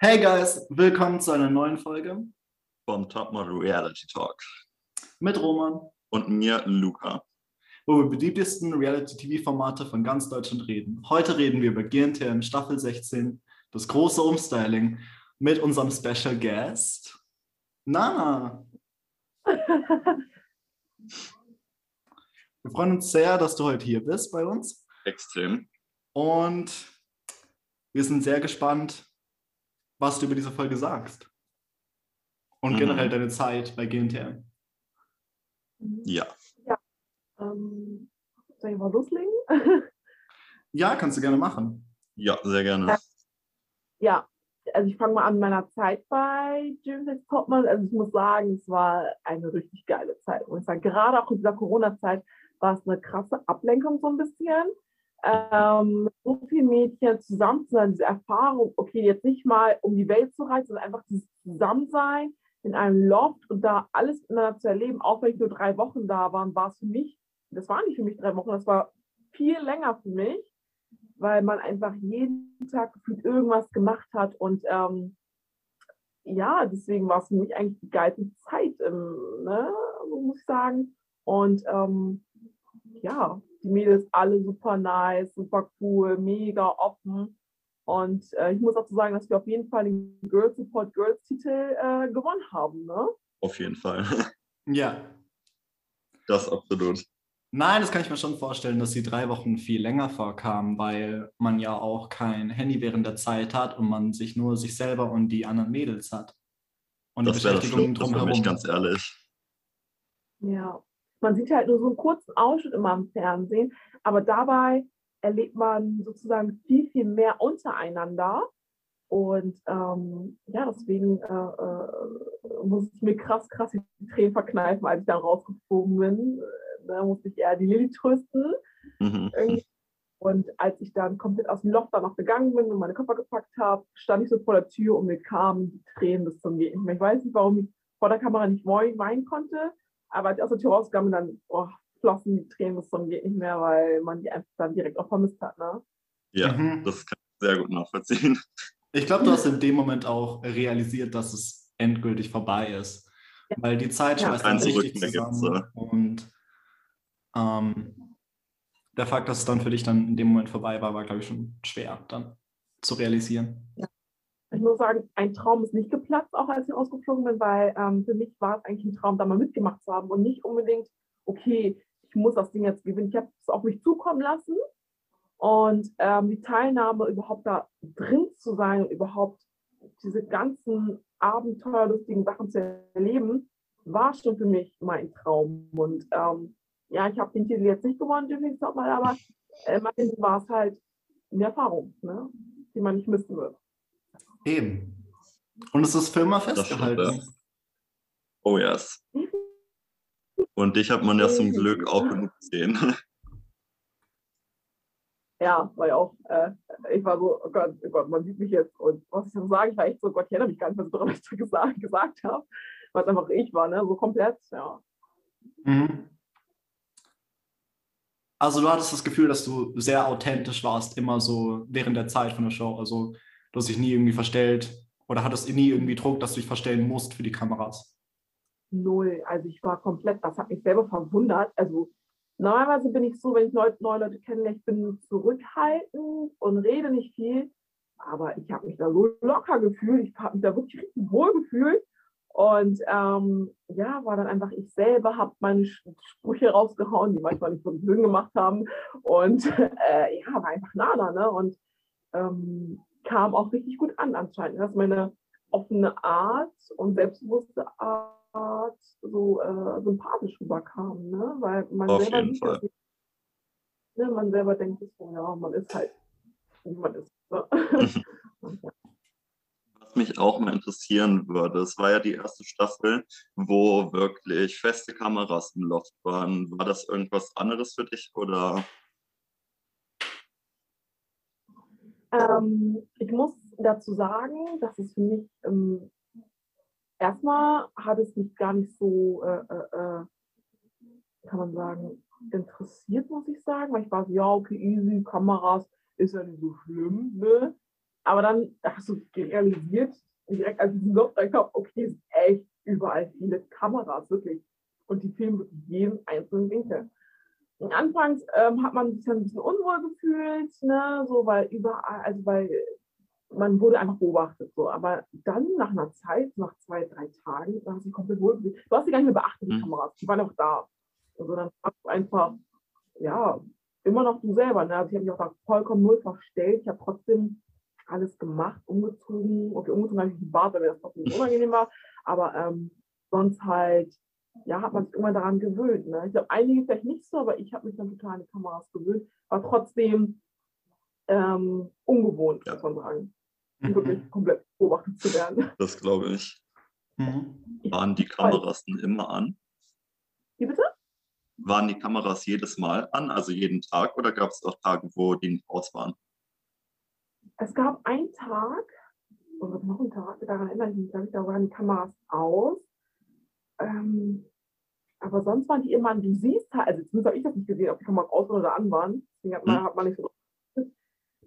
Hey guys, willkommen zu einer neuen Folge vom Topmodel Reality Talk mit Roman und mir, Luca. wo wir über die beliebtesten Reality-TV-Formate von ganz Deutschland reden. Heute reden wir über GNTM Staffel 16, das große Umstyling, mit unserem Special Guest, Nana. Wir freuen uns sehr, dass du heute hier bist bei uns Extrem. und wir sind sehr gespannt, was du über diese Folge sagst. Und Mhm. generell deine Zeit bei GNTM. Ja. Ähm, soll ich mal loslegen? Ja, kannst du gerne machen. Ja, sehr gerne. ja, also ich fange mal an mit meiner Zeit bei Jim's Next Topmodel. Also ich muss sagen, es war eine richtig geile Zeit. Und ich sage, gerade auch in dieser Corona-Zeit war es eine krasse Ablenkung so ein bisschen. Ähm, so vielen Mädchen zusammen zu sein, diese Erfahrung, okay, jetzt nicht mal um die Welt zu reisen, sondern einfach dieses Zusammensein in einem Loft und da alles miteinander zu erleben, auch wenn ich nur drei Wochen da war, war es für mich, das war nicht für mich drei Wochen, das war viel länger für mich, weil man einfach jeden Tag gefühlt irgendwas gemacht hat und ähm, ja, deswegen war es für mich eigentlich die geilste Zeit, ähm, ne, muss ich sagen. Und ähm, ja, die Mädels alle super nice, super cool, mega offen. Und äh, ich muss dazu sagen, dass wir auf jeden Fall den Girls Support Girls Titel äh, gewonnen haben. Ne? Auf jeden Fall. Ja. Das absolut. Nein, das kann ich mir schon vorstellen, dass die drei Wochen viel länger vorkamen, weil man ja auch kein Handy während der Zeit hat und man sich nur sich selber und die anderen Mädels hat. Und die Das wäre das Beschäftigung Schlimmste für drumherum. mich, ganz ehrlich. Ja, man sieht halt nur so einen kurzen Ausschnitt immer im Fernsehen, aber dabei erlebt man sozusagen viel, viel mehr untereinander. Und ähm, ja, deswegen äh, äh, muss ich mir krass, krass die Tränen verkneifen, als ich dann rausgeflogen bin. Da musste ich eher die Lilly trösten. Mhm. Und als ich dann komplett aus dem Loch dann noch gegangen bin und meine Koffer gepackt habe, stand ich so vor der Tür und mir kamen die Tränen bis zum Gehen. Ich weiß nicht, warum ich vor der Kamera nicht weinen konnte, aber als ich aus der Tür bin, dann oh, flossen die Tränen bis zum Geht nicht mehr, weil man die einfach dann direkt auch vermisst hat. Ne? Ja, Mhm. das kann ich sehr gut nachvollziehen. Ich glaube, du hast in dem Moment auch realisiert, dass es endgültig vorbei ist. Ja. Weil die Zeit Ja. schmeißt uns richtig zusammen. Und ähm, der Fakt, dass es dann für dich dann in dem Moment vorbei war, war, glaube ich, schon schwer dann zu realisieren. Ich muss sagen, ein Traum ist nicht geplatzt, auch als ich rausgeflogen bin, weil ähm, für mich war es eigentlich ein Traum, da mal mitgemacht zu haben und nicht unbedingt, okay, ich muss das Ding jetzt gewinnen. Ich habe es auf mich zukommen lassen und ähm, die Teilnahme überhaupt da drin zu sein und überhaupt diese ganzen abenteuerlustigen Sachen zu erleben, war schon für mich mein Traum. Und ähm, ja, ich habe den Titel jetzt nicht gewonnen, Jimmy mal, aber immerhin war es halt eine Erfahrung, ne, die man nicht missen wird. Eben. Und es ist für immer stimmt, festgehalten. ja. Oh yes. Und dich hat man ja zum Glück auch genug gesehen. ja, war ja auch, äh, ich war so, oh Gott, oh Gott, man sieht mich jetzt und was ich dann sage, ich war echt so, Gott, ich erinnere mich gar nicht mehr so daran, was ich da gesagt, gesagt habe, weil es einfach ich war, ne, so komplett, ja. Mhm. Also du hattest das Gefühl, dass du sehr authentisch warst, immer so während der Zeit von der Show. Also du hast dich nie irgendwie verstellt? Oder hattest nie irgendwie Druck, dass du dich verstellen musst für die Kameras. Null, also ich war komplett, das hat mich selber verwundert, also normalerweise bin ich so, wenn ich neue, neue Leute kennenlerne, ich bin zurückhaltend und rede nicht viel, aber ich habe mich da so locker gefühlt, ich habe mich da wirklich richtig wohl gefühlt. Und ähm, ja, war dann einfach ich selber, habe meine Sprüche rausgehauen, die manchmal nicht so Sinn gemacht haben. Und äh, ja, war einfach Nana, ne? Und ähm, kam auch richtig gut an anscheinend, dass meine offene Art und selbstbewusste Art so äh, sympathisch rüberkam, ne? Weil man Auf selber jeden Fall. nicht, ne? Man selber denkt so, ja, man ist halt, wie man ist. Ne? Was mich auch mal interessieren würde, es war ja die erste Staffel, wo wirklich feste Kameras im Loft waren. War das irgendwas anderes für dich oder? Ähm, ich muss dazu sagen, dass es für mich ähm, erstmal hat es mich gar nicht so, äh, äh, äh, kann man sagen, interessiert, muss ich sagen, weil ich war so, ja, okay, easy, Kameras ist ja nicht so schlimm, ne? Aber dann hast du realisiert, direkt als ich diesen Loft reinkam, okay, es sind echt überall viele Kameras, wirklich. Und die filmen jeden einzelnen Winkel. Und anfangs ähm, hat man sich ein bisschen unwohl gefühlt, ne, so, weil überall, also weil man wurde einfach beobachtet, so. Aber dann nach einer Zeit, nach zwei, drei Tagen, da hast du komplett wohl gefühlt. Du hast sie gar nicht mehr beachtet, die Mhm. Kameras, die waren auch da. Also dann hast du einfach, ja, immer noch du selber, ne, also ich habe mich auch da vollkommen null verstellt, ich habe trotzdem alles gemacht, umgezogen, okay, umgezogen habe ich den Bart, weil mir das trotzdem unangenehm war, aber ähm, sonst halt, ja, hat man sich irgendwann daran gewöhnt. Ne? Ich glaube, einige vielleicht nicht so, aber ich habe mich dann total an die Kameras gewöhnt, war trotzdem ähm, ungewohnt, Ja. muss man sagen, Mhm. wirklich komplett beobachtet zu werden. Das glaube ich. Mhm. Waren die Kameras denn immer an? Wie bitte? Waren die Kameras jedes Mal an, also jeden Tag, oder gab es auch Tage, wo die nicht aus waren? Es gab einen Tag, oder noch einen Tag, daran erinnere ich mich, glaube ich, da waren die Kameras aus. Ähm, aber sonst waren die immer. Du siehst halt, also zumindest habe ich das nicht gesehen, ob die Kameras aus oder an waren. Deswegen hat man, Hm. hat man nicht so.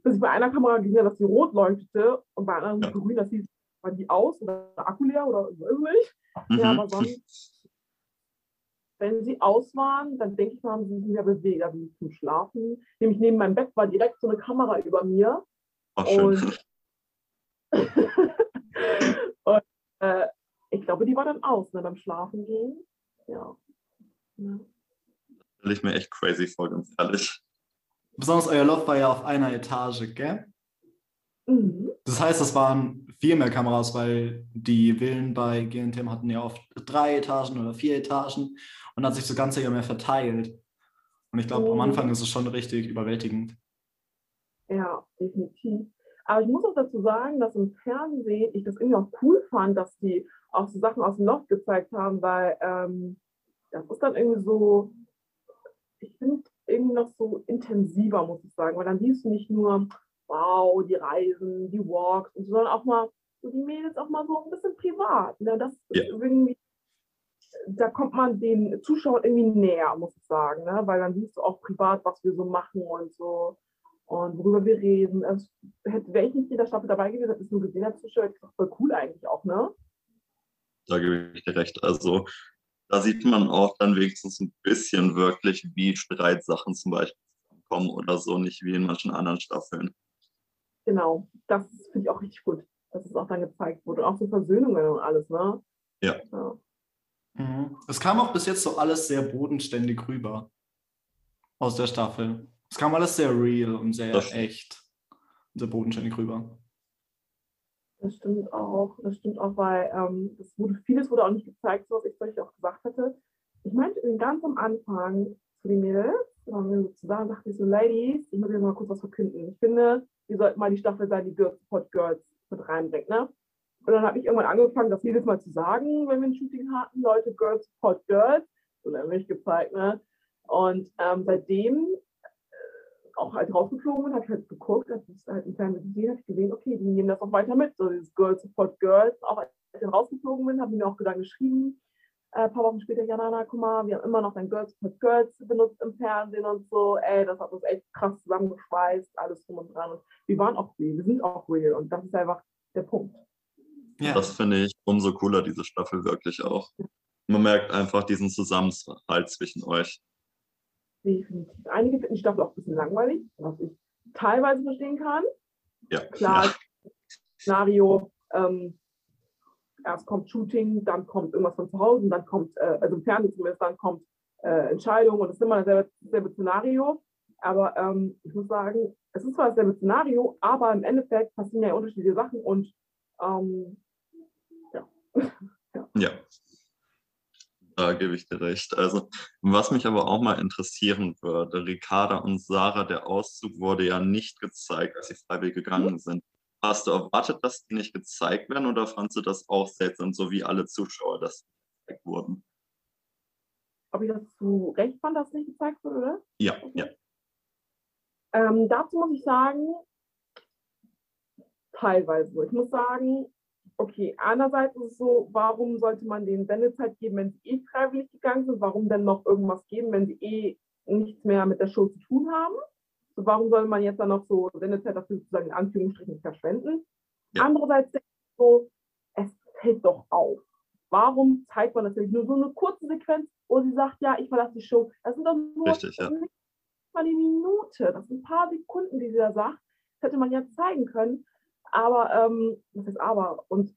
Bis ich bei einer Kamera gesehen habe, dass die rot leuchtete und bei einer Ja. grün, das hieß, waren die aus oder der Akku leer oder weiß nicht. Mhm. Ja, aber sonst, wenn sie aus waren, dann denke ich mal, haben sie sich wieder bewegt, also zum Schlafen. Nämlich neben meinem Bett war direkt so eine Kamera über mir. Ach, schön. Und, und äh, ich glaube, die war dann aus, ne, beim Schlafen gehen. Ja. ja. Stelle ich mir echt crazy vor, ganz ehrlich. Besonders euer Loft war ja auf einer Etage, gell? Mhm. Das heißt, es waren viel mehr Kameras, weil die Villen bei GNTM hatten ja oft drei Etagen oder vier Etagen und hat sich das Ganze ja mehr verteilt. Und ich glaube, am Mhm. Anfang ist es schon richtig überwältigend. Ja, definitiv. Aber ich muss auch dazu sagen, dass im Fernsehen ich das irgendwie auch cool fand, dass die auch so Sachen aus dem Loft gezeigt haben, weil ähm, das ist dann irgendwie so, ich finde irgendwie noch so intensiver, muss ich sagen, weil dann siehst du nicht nur, wow, die Reisen, die Walks, und so, sondern auch mal so die Mädels auch mal so ein bisschen privat. Ne? Das Ja. ist irgendwie, da kommt man den Zuschauern irgendwie näher, muss ich sagen, ne? weil dann siehst du auch privat, was wir so machen und so und worüber wir reden. Es hätte, wäre ich nicht in der Staffel dabei gewesen, hätte ich es nur gesehen als Zuschauer, ich gedacht, voll cool eigentlich auch, ne? Da gebe ich dir recht. Also da sieht man auch dann wenigstens ein bisschen wirklich, wie Streitsachen zum Beispiel kommen oder so, nicht wie in manchen anderen Staffeln. Genau, das finde ich auch richtig gut, dass es auch dann gezeigt wurde. Auch so Versöhnungen und alles, ne? Ja. ja. Mhm. Es kam auch bis jetzt so alles sehr bodenständig rüber aus der Staffel. Es kam alles sehr real und sehr echt und sehr bodenständig rüber. Das stimmt auch. Das stimmt auch, weil ähm, das wurde, vieles wurde auch nicht gezeigt, so was ich euch auch gesagt hatte. Ich meinte ganz am Anfang zu den Mädels, da waren wir so zusammen, dachte ich so, Ladies, ich muss jetzt mal kurz was verkünden. Ich finde, wir sollten mal die Staffel sein, die Girls Support Girls mit reinbringt, ne? Und dann habe ich irgendwann angefangen, das jedes Mal zu sagen, wenn wir ein Shooting hatten, Leute, Girls Support Girls. So nämlich gezeigt, ne? Und ähm, seitdem auch halt rausgeflogen bin, habe ich halt geguckt, habe ich halt im Fernsehen gesehen, habe ich gesehen, okay, die nehmen das auch weiter mit, so dieses Girls Support Girls. Auch als ich dann rausgeflogen bin, haben die mir auch dann geschrieben, äh, ein paar Wochen später, ja, Nana, guck mal, wir haben immer noch dein Girls Support Girls benutzt im Fernsehen und so. Ey, das hat uns echt krass zusammengeschweißt, alles drum und dran. Und wir waren auch real, wir sind auch real und das ist einfach der Punkt. Ja. Das finde ich umso cooler, diese Staffel wirklich auch. Man merkt einfach diesen Zusammenhalt zwischen euch. Definitiv. Einige finden die Staffel auch ein bisschen langweilig, was ich teilweise verstehen kann. Ja, Klar, ja. Szenario, ähm, erst kommt Shooting, dann kommt irgendwas von zu Hause, dann kommt, äh, also im Fernsehen zumindest, dann kommt äh, Entscheidung und es ist immer dasselbe, dasselbe Szenario. Aber ähm, ich muss sagen, es ist zwar dasselbe Szenario, aber im Endeffekt passieren ja unterschiedliche Sachen und ähm, Ja, da gebe ich dir recht. Also, was mich aber auch mal interessieren würde, Ricarda und Sarah, der Auszug wurde ja nicht gezeigt, als sie freiwillig gegangen sind. Hast du erwartet, dass die nicht gezeigt werden oder fandst du das auch seltsam, so wie alle Zuschauer, dass die gezeigt wurden? ob ich das zu Recht fand, dass nicht gezeigt wurde, oder? Ja, ja. Ähm, dazu muss ich sagen, teilweise. Ich muss sagen, okay, einerseits ist es so, warum sollte man denen Sendezeit geben, wenn sie eh freiwillig gegangen sind? Warum denn noch irgendwas geben, wenn sie eh nichts mehr mit der Show zu tun haben? So, warum soll man jetzt dann noch so Sendezeit dafür sozusagen in Anführungsstrichen verschwenden? Ja. Andererseits denke ich so, es fällt doch auf. Warum zeigt man natürlich nur so eine kurze Sequenz, wo sie sagt, ja, ich verlasse die Show. Das sind doch nur Richtig, ja. nicht mal eine Minute. Das sind ein paar Sekunden, die sie da sagt. Das hätte man ja zeigen können. Aber, ähm, was ist aber? Und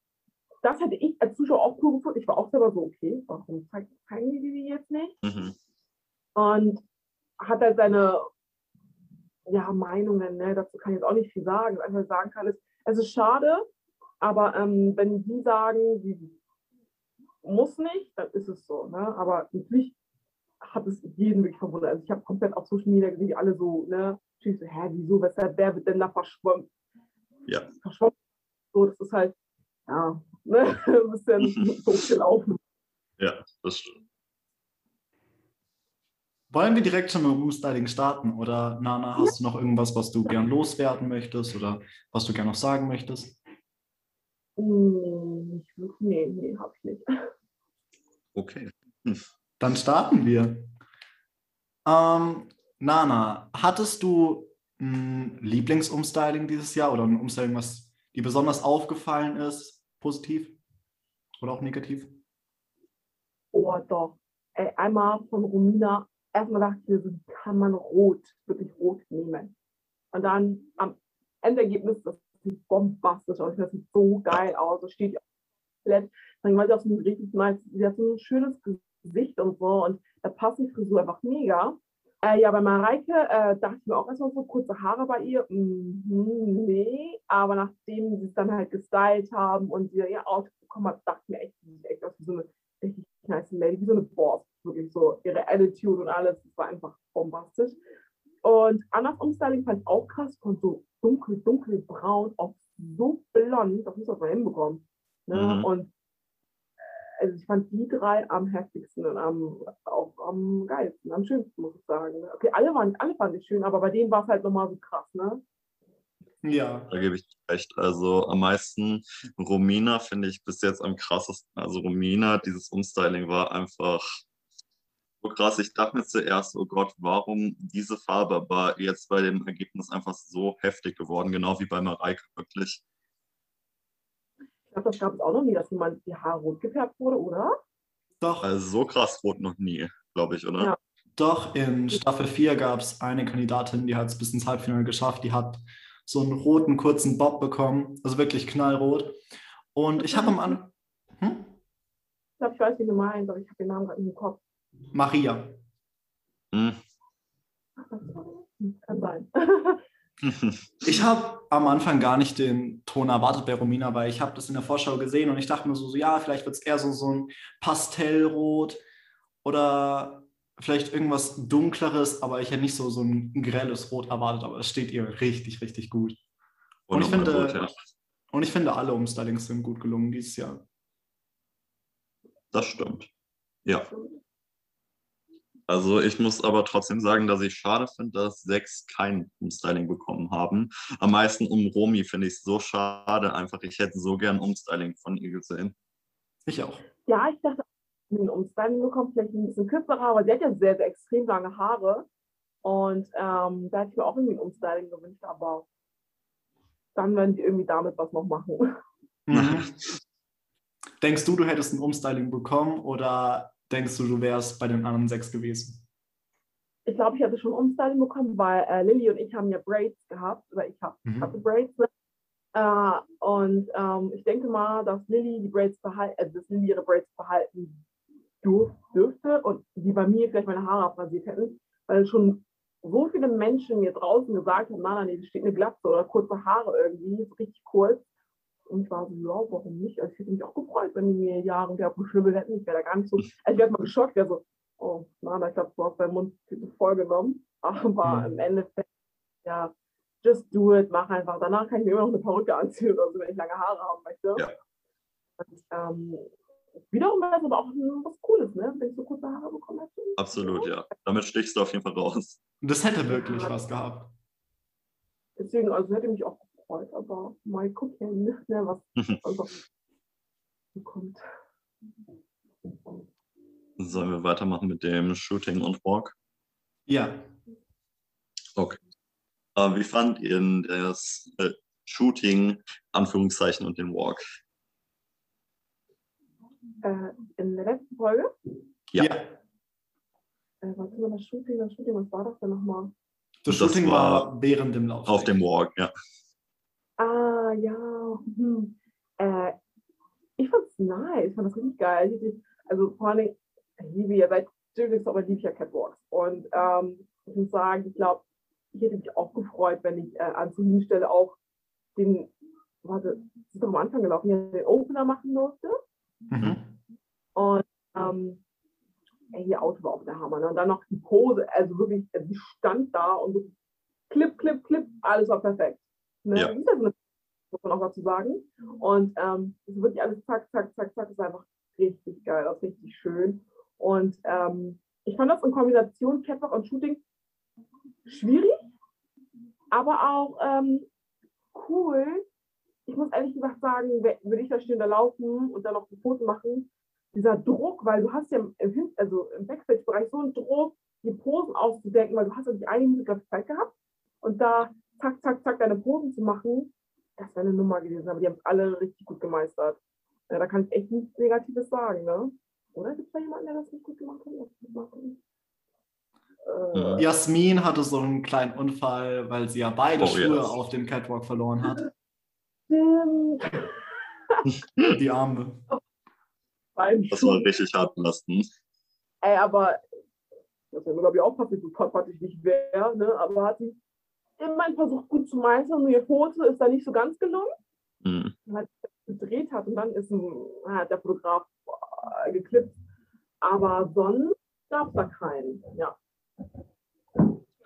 das hätte ich als Zuschauer auch cool gefunden. Ich war auch selber so, okay, warum zeig- zeigen die die jetzt nicht? Mhm. und hat halt seine ja, Meinungen, ne? dazu kann ich jetzt auch nicht viel sagen. Was ich sagen kann, ist, es ist schade, aber ähm, wenn die sagen, sie muss nicht, dann ist es so. Ne? Aber natürlich hat es jeden wirklich verwundert. Also ich habe komplett auf Social Media gesehen, die alle so, ne, so, hä, wieso, weshalb, wer wird denn da verschwommen? Ja. Verschwommen. So, das ist halt, ja, ne, ein bisschen doof gelaufen. Ja, das stimmt. Wollen wir direkt schon mit dem Umstyling starten? Oder Nana, hast du noch irgendwas, was du gern loswerden möchtest oder was du gern noch sagen möchtest? Hm, nee, nee, hab ich nicht. Okay. Dann starten wir. Ähm, Nana, hattest du ein Lieblingsumstyling dieses Jahr oder ein Umstyling, was dir besonders aufgefallen ist? Positiv oder auch negativ? Oh, doch. Ey, einmal von Romina, erstmal dachte ich mir, so, kann man rot, wirklich rot nehmen. Und dann am Endergebnis, das sieht bombastisch aus, das sieht so geil aus, das steht komplett. Dann war sie auch so ein richtig nice, sie hat so ein schönes Gesicht und so und da passt die Frisur einfach mega. Äh, ja, bei Mareike äh, dachte ich mir auch erstmal so kurze Haare bei ihr. Mhm, nee, aber nachdem sie es dann halt gestylt haben und sie ihr Outfit bekommen hat, dachte ich mir echt, sie sieht echt aus wie so eine richtig nice Lady, wie so eine Boss. Wirklich so ihre Attitude und alles, das war einfach bombastisch. Und Annas Umstyling fand ich auch krass, von so dunkel, dunkelbraun auf so blond, das muss man mal hinbekommen. Ne? Mhm. Und also ich fand die drei am heftigsten und am, auch am geilsten, am schönsten, muss ich sagen. Okay, alle waren, alle fand ich schön, aber bei denen war es halt nochmal so krass, ne? Ja. Da gebe ich dir recht. Also am meisten Romina finde ich bis jetzt am krassesten. Also Romina, dieses Umstyling war einfach so krass. Ich dachte mir zuerst, oh Gott, warum diese Farbe? Aber jetzt bei dem Ergebnis einfach so heftig geworden, genau wie bei Mareike wirklich. Ich glaube, das gab es auch noch nie, dass jemand die Haare rot gefärbt wurde, oder? Doch, Also so krass rot noch nie, glaube ich, oder? Ja. doch, in Staffel 4 gab es eine Kandidatin, die hat es bis ins Halbfinale geschafft. Die hat so einen roten, kurzen Bob bekommen, also wirklich knallrot. Und ich habe am Anfang. Hm? Ich glaube, ich weiß, wie du meinst, aber ich habe den Namen gerade im Kopf. Maria. Hm, Kann sein. Ich habe am Anfang gar nicht den Ton erwartet bei Romina, weil ich habe das in der Vorschau gesehen und ich dachte mir so, so ja, vielleicht wird es eher so, so ein Pastellrot oder vielleicht irgendwas Dunkleres, aber ich hätte nicht so, so ein grelles Rot erwartet, aber es steht ihr richtig, richtig gut. Und ich Unnormal finde- rot, ja. Und ich finde, alle Umstylings sind gut gelungen dieses Jahr. Das stimmt. Ja. Also ich muss aber trotzdem sagen, dass ich schade finde, dass sechs kein Umstyling bekommen haben. Am meisten um Romi finde ich es so schade einfach. Ich hätte so gern Umstyling von ihr gesehen. Ich auch. Ja, ich dachte, den Umstyling bekommen, vielleicht ein bisschen kürzere Haare, aber sie hat ja sehr, sehr extrem lange Haare. Und ähm, da hätte ich mir auch irgendwie ein Umstyling gewünscht, aber dann werden die irgendwie damit was noch machen. Mhm. Denkst du, du hättest ein Umstyling bekommen oder denkst du, du wärst bei den anderen sechs gewesen? Ich glaube, ich hatte schon Umstyling bekommen, weil äh, Lilly und ich haben ja Braids gehabt, oder ich hab, Mhm. hatte Braids. Ne? Äh, und ähm, ich denke mal, dass Lilly die Braids behalten, äh, dass Lilly ihre Braids behalten durf, dürfte und die bei mir vielleicht meine Haare abrasiert hätten, weil schon so viele Menschen mir draußen gesagt haben, nein, nein, nee, steht eine Glatze oder kurze Haare irgendwie, so richtig kurz. Und ich war so, ja, warum nicht? Also ich hätte mich auch gefreut, wenn die mir Jahre und Jahre geschnibbelt hätten. Ich wäre da gar nicht so, also ich wäre mal geschockt, wäre so, oh, nein, ich glaube, du hast deinen Mund viel zu voll genommen. Aber Mhm. im Endeffekt, ja, just do it, mach einfach. Danach kann ich mir immer noch eine Perücke anziehen oder so, wenn ich lange Haare haben möchte. Ja. Und, ähm, wiederum wäre es aber auch was Cooles, ne? Wenn ich so kurze Haare bekommen hätte. Absolut, ja. Damit stichst du auf jeden Fall raus. Das hätte wirklich was gehabt. Deswegen, also hätte mich auch gefreut, aber mal gucken, ne, was also kommt. Sollen wir weitermachen mit dem Shooting und Walk? Ja. Okay. Äh, wie fand ihr das äh, Shooting, Anführungszeichen, und den Walk? Äh, in der letzten Folge, Ja. äh, was war das Shooting? Das Shooting, was war das denn nochmal? Das Das Shooting war war während dem Lauf. Auf dem Walk, ja. Ah, ja. Hm. Äh, ich fand's nice, ich fand das richtig geil. Also vor allem, ich liebe ja seit Jimmy aber liebe ich ja Catwalks. Und ähm, ich muss sagen, ich glaube, ich hätte mich auch gefreut, wenn ich äh, an zur Stelle auch den, warte, das ist doch am Anfang gelaufen, ja, den Opener machen durfte. Mhm. Und ähm, ey, ihr Auto war auch der Hammer. Ne? Und dann noch die Pose, also wirklich, also die stand da und so klipp, klipp, klipp, alles war perfekt. Ne? Ja. Das ist ja so eine, muss man auch dazu sagen. Und ähm, es ist wirklich alles zack, zack, zack, zack, ist einfach richtig geil, ist richtig schön. Und ähm, ich fand das in Kombination Catwalk und Shooting schwierig, aber auch ähm, cool. Ich muss ehrlich gesagt sagen, würde ich da stehen, da laufen und dann noch die Fotos machen, dieser Druck, weil du hast ja im, also im Backstage-Bereich so einen Druck, die Posen auszudenken, weil du hast ja nicht eine Minute Zeit gehabt und da zack, zack, zack deine Posen zu machen, das wäre eine Nummer gewesen, aber die haben es alle richtig gut gemeistert. Ja, da kann ich echt nichts Negatives sagen, ne? Oder gibt es da jemanden, der das nicht gut gemacht hat? Äh, Jasmin hatte so einen kleinen Unfall, weil sie ja beide Oh, Schuhe yes. auf dem Catwalk verloren hat. stimmt. Die Arme. Beim Das war richtig hart belastend. Ey, aber das wäre glaube ich, auch passiert, so ich nicht wäre, ne? aber hat sie immerhin versucht, gut zu meistern. Nur ihr Foto ist da nicht so ganz gelungen, Hm. weil sie gedreht hat und dann ist hat der Fotograf äh, geklippt. Aber sonst gab es da keinen. Ja.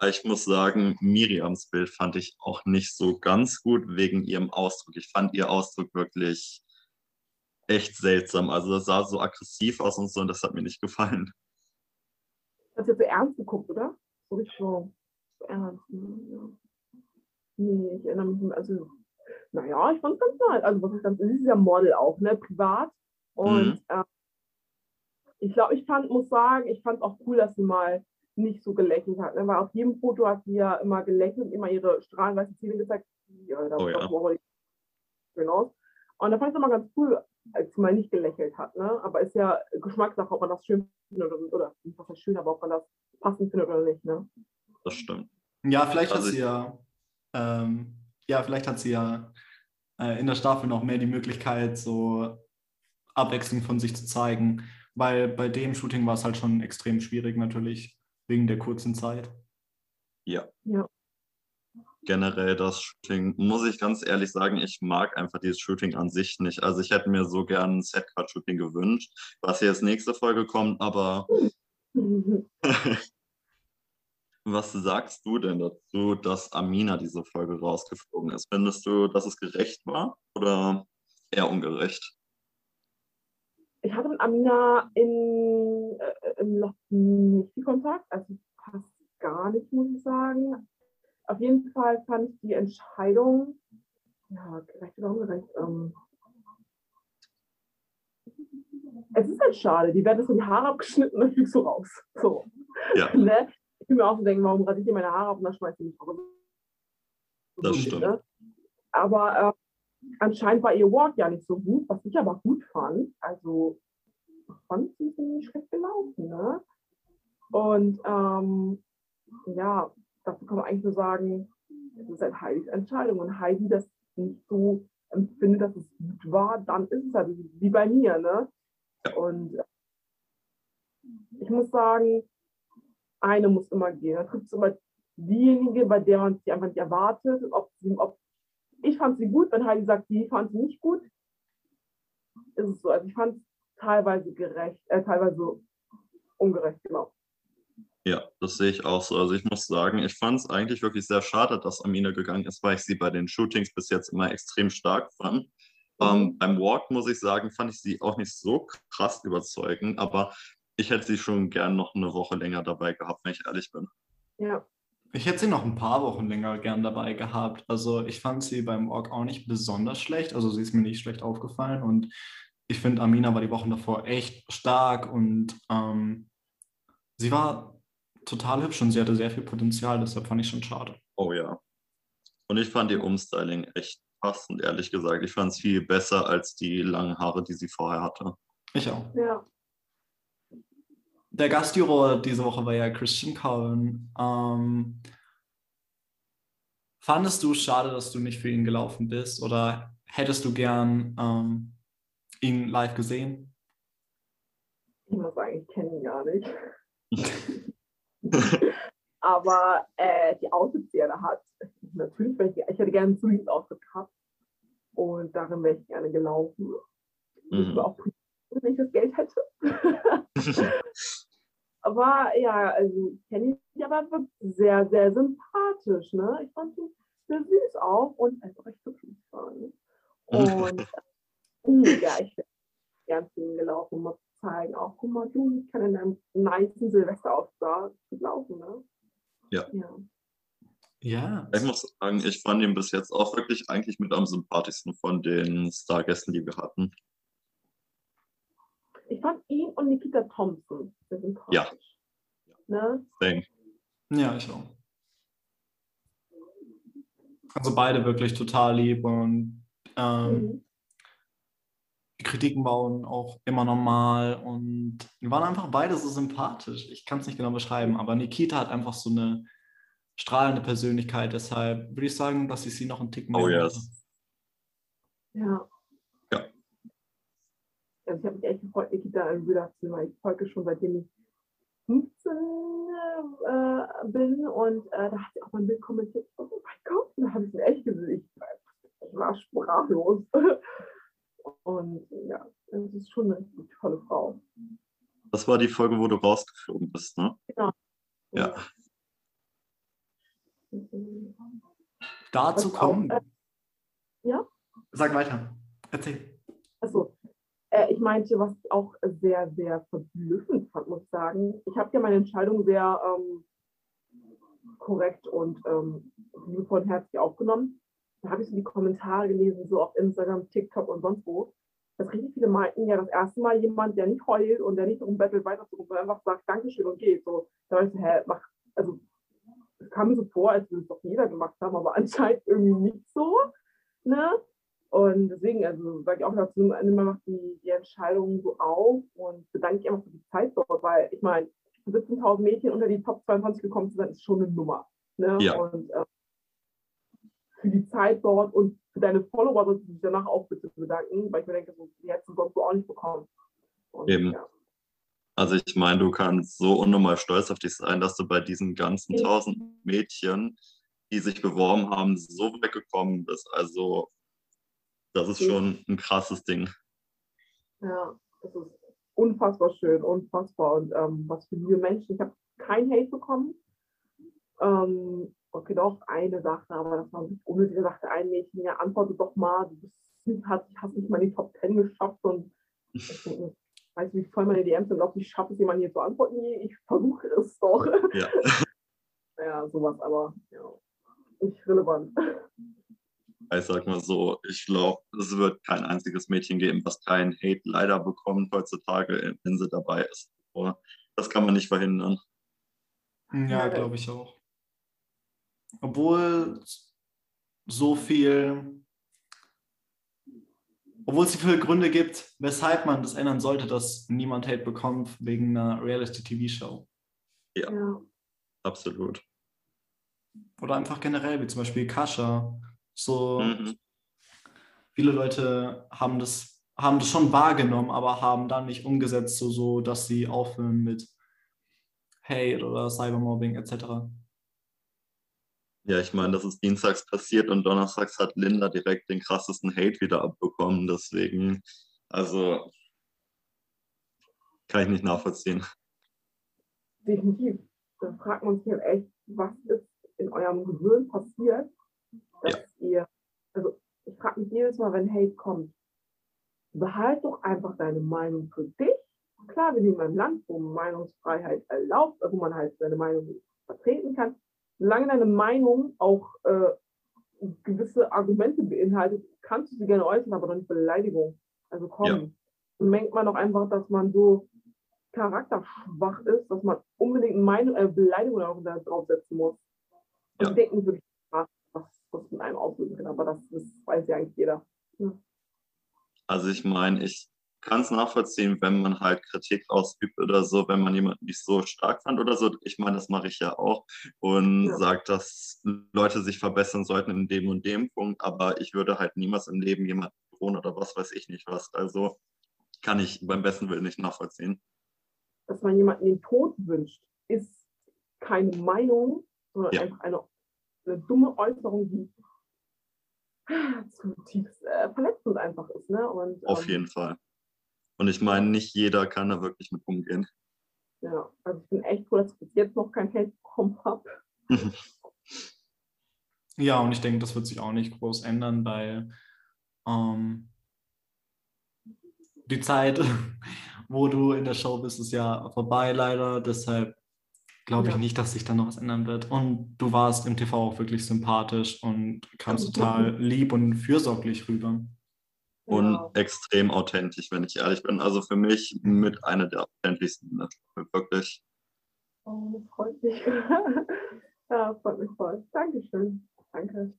Ich muss sagen, Miriams Bild fand ich auch nicht so ganz gut wegen ihrem Ausdruck. Ich fand ihr Ausdruck wirklich echt seltsam. Also das sah so aggressiv aus und so und das hat mir nicht gefallen. Hast du jetzt so ernst geguckt, oder? So richtig so, so ernst. Ne? Ja. Nee, ich erinnere mich nicht. Also, naja, ich fand es ganz nice. Also, was ist ganz, sie ist ja Model auch, ne? Privat. Und Mhm. äh, ich glaube, ich fand, muss sagen, ich fand es auch cool, dass sie mal nicht so gelächelt hat. Ne? Weil auf jedem Foto hat sie ja immer gelächelt und immer ihre strahlenweißen Zähne gezeigt. Ja, da Oh ja. auch schön aus. Und da fand ich es immer ganz cool, als sie mal nicht gelächelt hat. Ne? Aber ist ja Geschmackssache, ob man das schön findet oder, oder nicht was heißt schön, aber ob man das passend findet oder nicht. Ne? Das stimmt. Ja, vielleicht hat Also sie ich- ja, ähm, ja, vielleicht hat sie ja äh, in der Staffel noch mehr die Möglichkeit, so Abwechslung von sich zu zeigen. Weil bei dem Shooting war es halt schon extrem schwierig, natürlich, wegen der kurzen Zeit. Ja. Ja. Generell das Shooting, muss ich ganz ehrlich sagen, ich mag einfach dieses Shooting an sich nicht. Also ich hätte mir so gern ein Set-Cut-Shooting gewünscht, was jetzt nächste Folge kommt, aber was sagst du denn dazu, dass Amina diese Folge rausgeflogen ist? Findest du, dass es gerecht war oder eher ungerecht? Ich hatte mit Amina in, äh, im Loch nicht viel Kontakt, also fast gar nicht, muss ich sagen. Auf jeden Fall fand ich die Entscheidung, ja, gerecht oder ungerecht, ähm, es ist halt schade, die werden so die Haare abgeschnitten und dann fliegst du raus. So. Ja. Ne? Ich will mir auch so denken, warum rasiere ich dir meine Haare ab und dann schmeiße ich mich raus. Das So, stimmt. ne? Aber äh, anscheinend war ihr Walk ja nicht so gut, was ich aber gut fand. Also fand sie nicht schlecht gelaufen. Ne? Und ähm, ja, dazu kann man eigentlich nur sagen, es ist halt Heidis Entscheidung. Und Heidi das nicht so empfindet, dass es gut war, dann ist es halt wie bei mir. Ne? Und äh, ich muss sagen, eine muss immer gehen. Da trifft es immer diejenige, bei der man sie einfach nicht erwartet. Ob sie, ob, ich fand sie gut, wenn Heidi sagt, die fand sie nicht gut, ist es so. Also ich fand es teilweise gerecht, äh, teilweise ungerecht, genau. Ja, das sehe ich auch so. Also ich muss sagen, ich fand es eigentlich wirklich sehr schade, dass Amina gegangen ist, weil ich sie bei den Shootings bis jetzt immer extrem stark fand. Ähm, beim Walk, muss ich sagen, fand ich sie auch nicht so krass überzeugend, aber ich hätte sie schon gern noch eine Woche länger dabei gehabt, wenn ich ehrlich bin. Ja, Ich hätte sie noch ein paar Wochen länger gern dabei gehabt. Also ich fand sie beim Org auch nicht besonders schlecht. Also sie ist mir nicht schlecht aufgefallen. Und ich finde, Amina war die Wochen davor echt stark und ähm, sie war total hübsch und sie hatte sehr viel Potenzial. Deshalb fand ich schon schade. Oh ja. Und ich fand ihr Umstyling echt passend, ehrlich gesagt. Ich fand es viel besser als die langen Haare, die sie vorher hatte. Ich auch. Ja. Der Gastjuror diese Woche war ja Christian Cowan. Ähm, fandest du schade, dass du nicht für ihn gelaufen bist? Oder hättest du gern ähm, ihn live gesehen? Ich muss sagen, ich kenne ihn gar nicht. Aber äh, die Outfits, die er da hat, natürlich ich, ich hätte gerne einen Street-Outfit gehabt. Und darin wäre ich gerne gelaufen. Ich Mhm. war auch wenn ich das Geld hätte. aber ja, also ich kenne ihn aber wirklich sehr, sehr sympathisch. Ne? Ich fand ihn sehr süß auch und ist auch recht hübsch. Und äh, ja, ich wäre gern zu ihm gelaufen, um mal zu zeigen, auch guck mal, du, ich kann in einem nice Silvesterauftrag laufen. Ne? Ja. ja. Ja. Ich muss sagen, ich fand ihn bis jetzt auch wirklich eigentlich mit am sympathischsten von den Stargästen, die wir hatten. Ich fand ihn und Nikita Thompson sehr sympathisch. Ne? Same. Ja, ich auch. Also beide wirklich total lieb und ähm, Mhm. die Kritiken bauen auch immer normal und die waren einfach beide so sympathisch. Ich kann es nicht genau beschreiben, aber Nikita hat einfach so eine strahlende Persönlichkeit. Deshalb würde ich sagen, dass ich sie noch einen Tick mehr Oh, yes. Ja. Ja. Also ich habe mich echt gefreut, Nikita im Real zu weil ich folge schon seitdem ich 15 äh, bin und äh, da hat sie auch mein Bild kommentiert. Oh mein Gott, da habe ich mir echt gesehen. Ich, ich war sprachlos. Und ja, es ist schon eine richtig tolle Frau. Das war die Folge, wo du rausgeflogen bist, ne? Ja. Dazu Was auch, kommen. äh, ja? Sag weiter. Erzähl. Achso, äh, ich meinte, was ich auch sehr, sehr verblüffend fand, muss ich sagen. Ich habe ja meine Entscheidung sehr ähm, korrekt und ähm, liebevoll und herzlich aufgenommen. Da habe ich so die Kommentare gelesen, so auf Instagram, TikTok und sonst wo. Dass richtig viele meinten, ja, das erste Mal jemand, der nicht heult und der nicht darum bettelt, sondern einfach sagt Dankeschön und geht. So, da war ich so, hä, mach, also, es kam mir so vor, als würde es doch jeder gemacht haben, aber anscheinend irgendwie nicht so. Ne? Und deswegen, also sage ich auch dazu, man macht die, die Entscheidung so auf und bedanke mich einfach für die Zeit dort, weil ich meine, 17.000 Mädchen unter die Top 22 gekommen zu sein, ist schon eine Nummer. Ne? Ja. Und äh, für die Zeit dort und für deine Follower sollst du dich danach auch bitte bedanken, weil ich mir denke, so, die hättest du sonst so auch nicht bekommen. Und, Eben. Ja. Also ich meine, du kannst so unnormal stolz auf dich sein, dass du bei diesen ganzen tausend Mädchen, die sich beworben haben, so weggekommen bist. Also das ist Ja. schon ein krasses Ding. Ja, das ist unfassbar schön, unfassbar. Und ähm, was für liebe Menschen. Ich habe kein Hate bekommen. Ähm, okay, doch, eine Sache, aber das war nicht unnötig. Da sagte ein Mädchen, ja, antworte doch mal, du bist, hast, hast nicht mal in die Top 10 geschafft. Und ich weißt du, wie voll meine DMs sind, ob ich schaffe es, jemanden hier zu antworten? Nee, Ich versuche es doch. Ja. ja, sowas, aber ja, nicht relevant. Ich sag mal so, ich glaube, es wird kein einziges Mädchen geben, was keinen Hate leider bekommt heutzutage, wenn sie dabei ist. Aber das kann man nicht verhindern. Ja, Ja. glaube ich auch. Obwohl so viel, obwohl es so viele Gründe gibt, weshalb man das ändern sollte, dass niemand Hate bekommt wegen einer Reality-TV-Show. Ja. Ja, Absolut. Oder einfach generell, wie zum Beispiel Kascha. So Mhm. viele Leute haben das, haben das schon wahrgenommen, aber haben dann nicht umgesetzt, so, so dass sie aufhören mit Hate oder Cybermobbing etc. Ja, ich meine, das ist dienstags passiert und donnerstags hat Linda direkt den krassesten Hate wieder abbekommen. Deswegen, also kann ich nicht nachvollziehen. definitiv. Da fragt man sich halt echt, was ist in eurem Gehirn passiert, dass ihr, also ich frage mich jedes Mal, wenn Hate kommt, behalt doch einfach deine Meinung für dich. Klar, wir leben in einem Land, wo Meinungsfreiheit erlaubt, wo man halt seine Meinung vertreten kann. Solange deine Meinung auch äh, gewisse Argumente beinhaltet, kannst du sie gerne äußern, aber doch nicht Beleidigung. Also komm, Ja. dann merkt man doch einfach, dass man so charakterschwach ist, dass man unbedingt Meinung, äh, Beleidigung auch da draufsetzen muss. Ja. die denken wirklich, was mit einem auslösen kann. Aber das, das weiß ja eigentlich jeder. Ja. Also ich meine, ich kann es nachvollziehen, wenn man halt Kritik ausübt oder so, wenn man jemanden nicht so stark fand oder so. Ich meine, das mache ich ja auch und ja. sagt, dass Leute sich verbessern sollten in dem und dem Punkt, aber ich würde halt niemals im Leben jemanden drohen oder was weiß ich nicht was. Also kann ich beim besten Willen nicht nachvollziehen. Dass man jemanden den Tod wünscht, ist keine Meinung, sondern ja. einfach eine, eine, dumme Äußerung, die zutiefst äh, verletzend einfach ist. Ne? Und, Auf ähm, jeden Fall. Und ich meine, nicht jeder kann da wirklich mit umgehen. Ja, also ich bin echt froh, dass ich bis jetzt noch kein Hate bekommen habe. ja, und ich denke, das wird sich auch nicht groß ändern, weil ähm, die Zeit, wo du in der Show bist, ist ja vorbei leider. Deshalb glaube ich ja. nicht, dass sich da noch was ändern wird. Und du warst im TV auch wirklich sympathisch und kamst total lieb und fürsorglich rüber und ja. extrem authentisch, wenn ich ehrlich bin. Also für mich mit einer der authentischsten, wirklich. Oh, das freut mich. ja, freut mich voll. Dankeschön. Danke.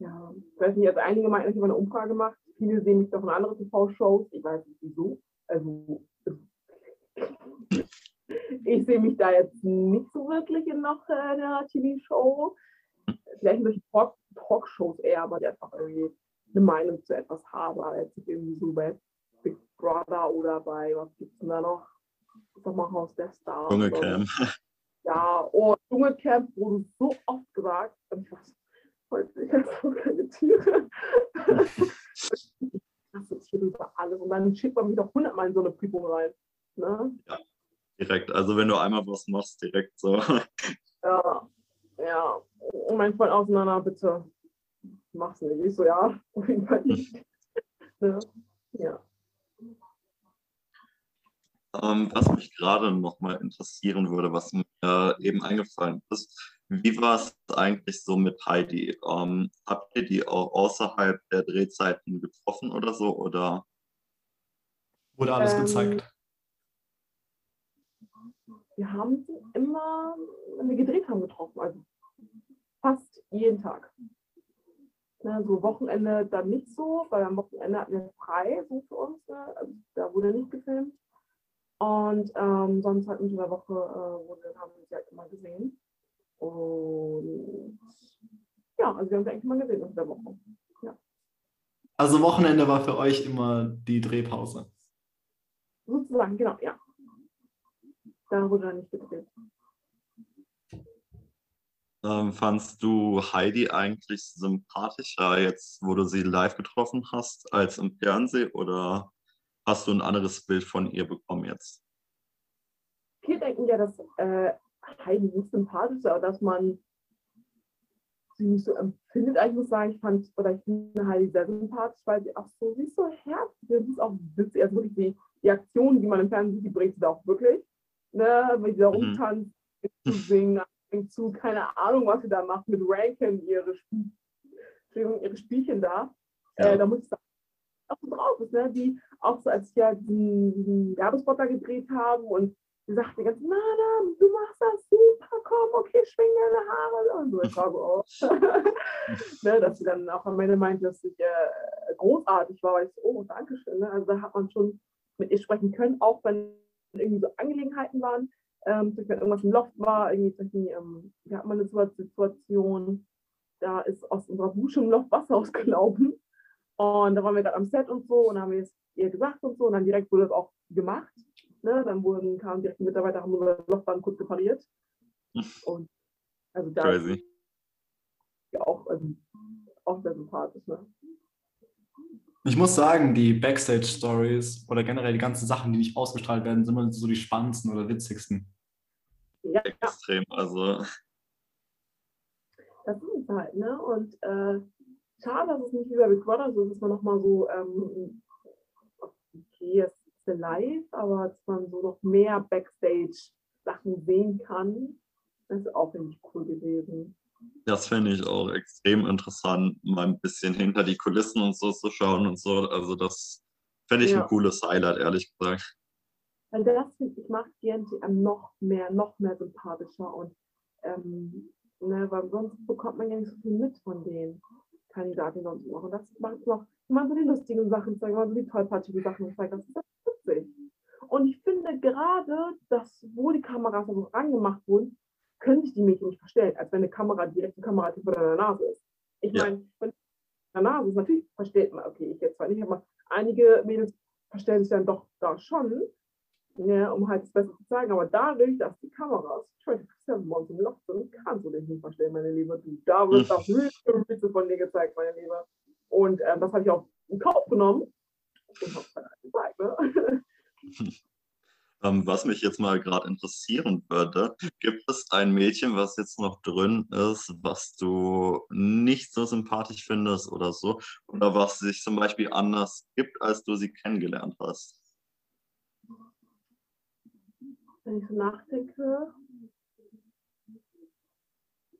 Ja, ich weiß nicht, also einige meinten, ich habe eine Umfrage gemacht. Viele sehen mich doch in anderen TV-Shows. Ich weiß nicht wieso. Also, ich sehe mich da jetzt nicht so wirklich in noch äh, einer TV-Show. Vielleicht in solchen Talkshows eher, aber die einfach irgendwie eine Meinung zu etwas habe. Aber jetzt irgendwie so bei Big Brother oder bei, was gibt es denn da noch? Sommerhaus der Stars. Dschungelcamp. Ja, oh, Dschungelcamp wurde so oft gesagt. Und ich weiß, heute, ich habe so keine Tiere. das ist hier über alles. Und dann schickt man mich doch hundertmal in so eine Prüfung rein. Ne? Ja, direkt. Also wenn du einmal was machst, direkt so. Ja, ja. Und mein Freund auseinander, bitte mach's nicht. Ich so, ja, auf jeden Fall nicht. ja. ja. Ähm, was mich gerade noch mal interessieren würde, was mir eben eingefallen ist, wie war es eigentlich so mit Heidi? Ähm, habt ihr die auch außerhalb der Drehzeiten getroffen oder so? Oder? Wurde alles ähm, gezeigt? Wir haben sie immer, wenn wir gedreht haben, getroffen. Also fast jeden Tag. Ne, so Wochenende dann nicht so, weil am Wochenende hatten wir frei so für uns. Ne? Also, da wurde nicht gefilmt. Und ähm, sonst halt unter der Woche äh, wurde, haben wir sie halt immer gesehen. Und ja, also wir haben sie eigentlich immer gesehen unter der Woche. Ja. Also Wochenende war für euch immer die Drehpause. Sozusagen, genau, ja. Da wurde dann nicht gedreht. Ähm, fandst du Heidi eigentlich sympathischer jetzt, wo du sie live getroffen hast, als im Fernsehen oder hast du ein anderes Bild von ihr bekommen jetzt? Viele denken ja, dass äh, Heidi nicht sympathisch ist, aber dass man sie nicht so empfindet. Ich muss sagen, ich fand, oder ich finde Heidi sehr sympathisch, weil sie auch so, sie ist so herzlich, sie ist auch witzig, also wirklich die, die Aktionen, die man im Fernsehen sieht, die bringt sie da auch wirklich. Ne, wenn sie da mhm. rumtanzt, zu singen, zu, keine Ahnung, was sie da macht, mit Ranken, ihre, Spiel, ihre Spielchen da. Ja. Äh, da muss ich sagen, auch so drauf ist, ne? die auch so, als wir diesen, diesen Werbespot da gedreht haben und sie sagte die ganze, na, na, du machst das super, komm, okay, schwing deine Haare und so. Ich war so, oh. ne, dass sie dann auch am Ende meinte, dass ich äh, großartig war, weil ich so, oh, danke schön. Ne? Also da hat man schon mit ihr sprechen können, auch wenn irgendwie so Angelegenheiten waren, ähm, wenn irgendwas im Loft war, irgendwie, ähm, wir hatten mal eine Situation, da ist aus unserer Dusche im Loft Wasser ausgelaufen. Und da waren wir gerade am Set und so und haben wir es ihr gesagt und so und dann direkt wurde das auch gemacht. Ne? Dann wurden, kamen direkt die Mitarbeiter, haben unser Loch dann kurz repariert. Und also da Crazy. ja auch, also, auch sehr sympathisch. Ne? Ich muss sagen, die Backstage-Stories oder generell die ganzen Sachen, die nicht ausgestrahlt werden, sind immer so die spannendsten oder witzigsten. Ja, extrem. Also. Das ist es halt, ne? Und äh, schade, dass es nicht wie bei Big Brother so ist, dass man nochmal so, ähm, okay, es ist live, aber dass man so noch mehr Backstage-Sachen sehen kann, das ist auch irgendwie cool gewesen. Das fände ich auch extrem interessant, mal ein bisschen hinter die Kulissen und so zu schauen und so. Also das fände ich ja. ein cooles Highlight, ehrlich gesagt. Weil das, finde ich, macht GNTM noch mehr, noch mehr sympathischer. Und ähm, Ne, weil sonst bekommt man ja nicht so viel mit von den Kandidatinnen und so. Und das macht es noch, wenn man so die lustigen Sachen zeigt, wenn man so die tollpatschigen Sachen zeigt, das ist das witzig. Und ich finde gerade, dass, wo die Kameras so rangemacht wurden, können sich die Mädchen nicht verstellen, als wenn eine Kamera direkt die Kamera vor deiner Nase ist. Ich Ja. meine, wenn der Nase ist, natürlich versteht man, okay, ich jetzt zwar nicht, aber einige Mädels verstellen sich dann doch da schon, ne, um halt das Beste zu zeigen, aber dadurch, dass die Kameras 24 bei uns im Loch sind, kannst du dich nicht verstellen, meine Liebe. Du, da wird das höchste Witze von dir gezeigt, meine Liebe. Und ähm, das habe ich auch in Kauf genommen und habe es dann gezeigt, ne? Ähm, was mich jetzt mal gerade interessieren würde, gibt es ein Mädchen, was jetzt noch drin ist, was du nicht so sympathisch findest oder so? Oder was sich zum Beispiel anders gibt, als du sie kennengelernt hast? wenn ich so nachdenke,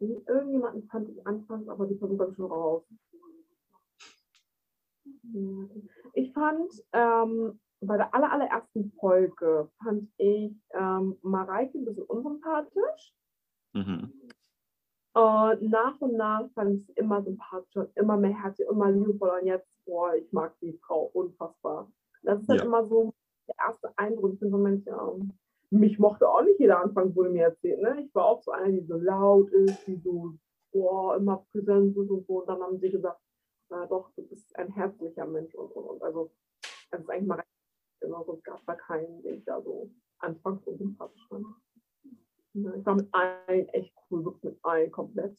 irgendjemanden fand ich anfangs, aber die Person dann schon raus. Ich fand ähm, bei der aller, allerersten Folge fand ich ähm, Mareike ein bisschen unsympathisch. Mhm. Und nach und nach fand ich sie immer sympathischer, immer mehr herzlich, immer liebevoller. Und jetzt, boah, ich mag die Frau unfassbar. Das ist dann Ja. immer so der erste Eindruck. Ich bin so Mensch, ja, mich mochte auch nicht jeder anfangen, wurde mir erzählt. Ne? Ich war auch so eine, die so laut ist, die so, boah, immer präsent ist und so. Und dann haben sie gesagt, na doch, du bist ein herzlicher Mensch und und und. Also, das ist eigentlich mal genau so. Es gab da keinen, den ich da so anfangs unsympathisch fand. Ja, ich war mit allen echt cool, wirklich mit allen komplett.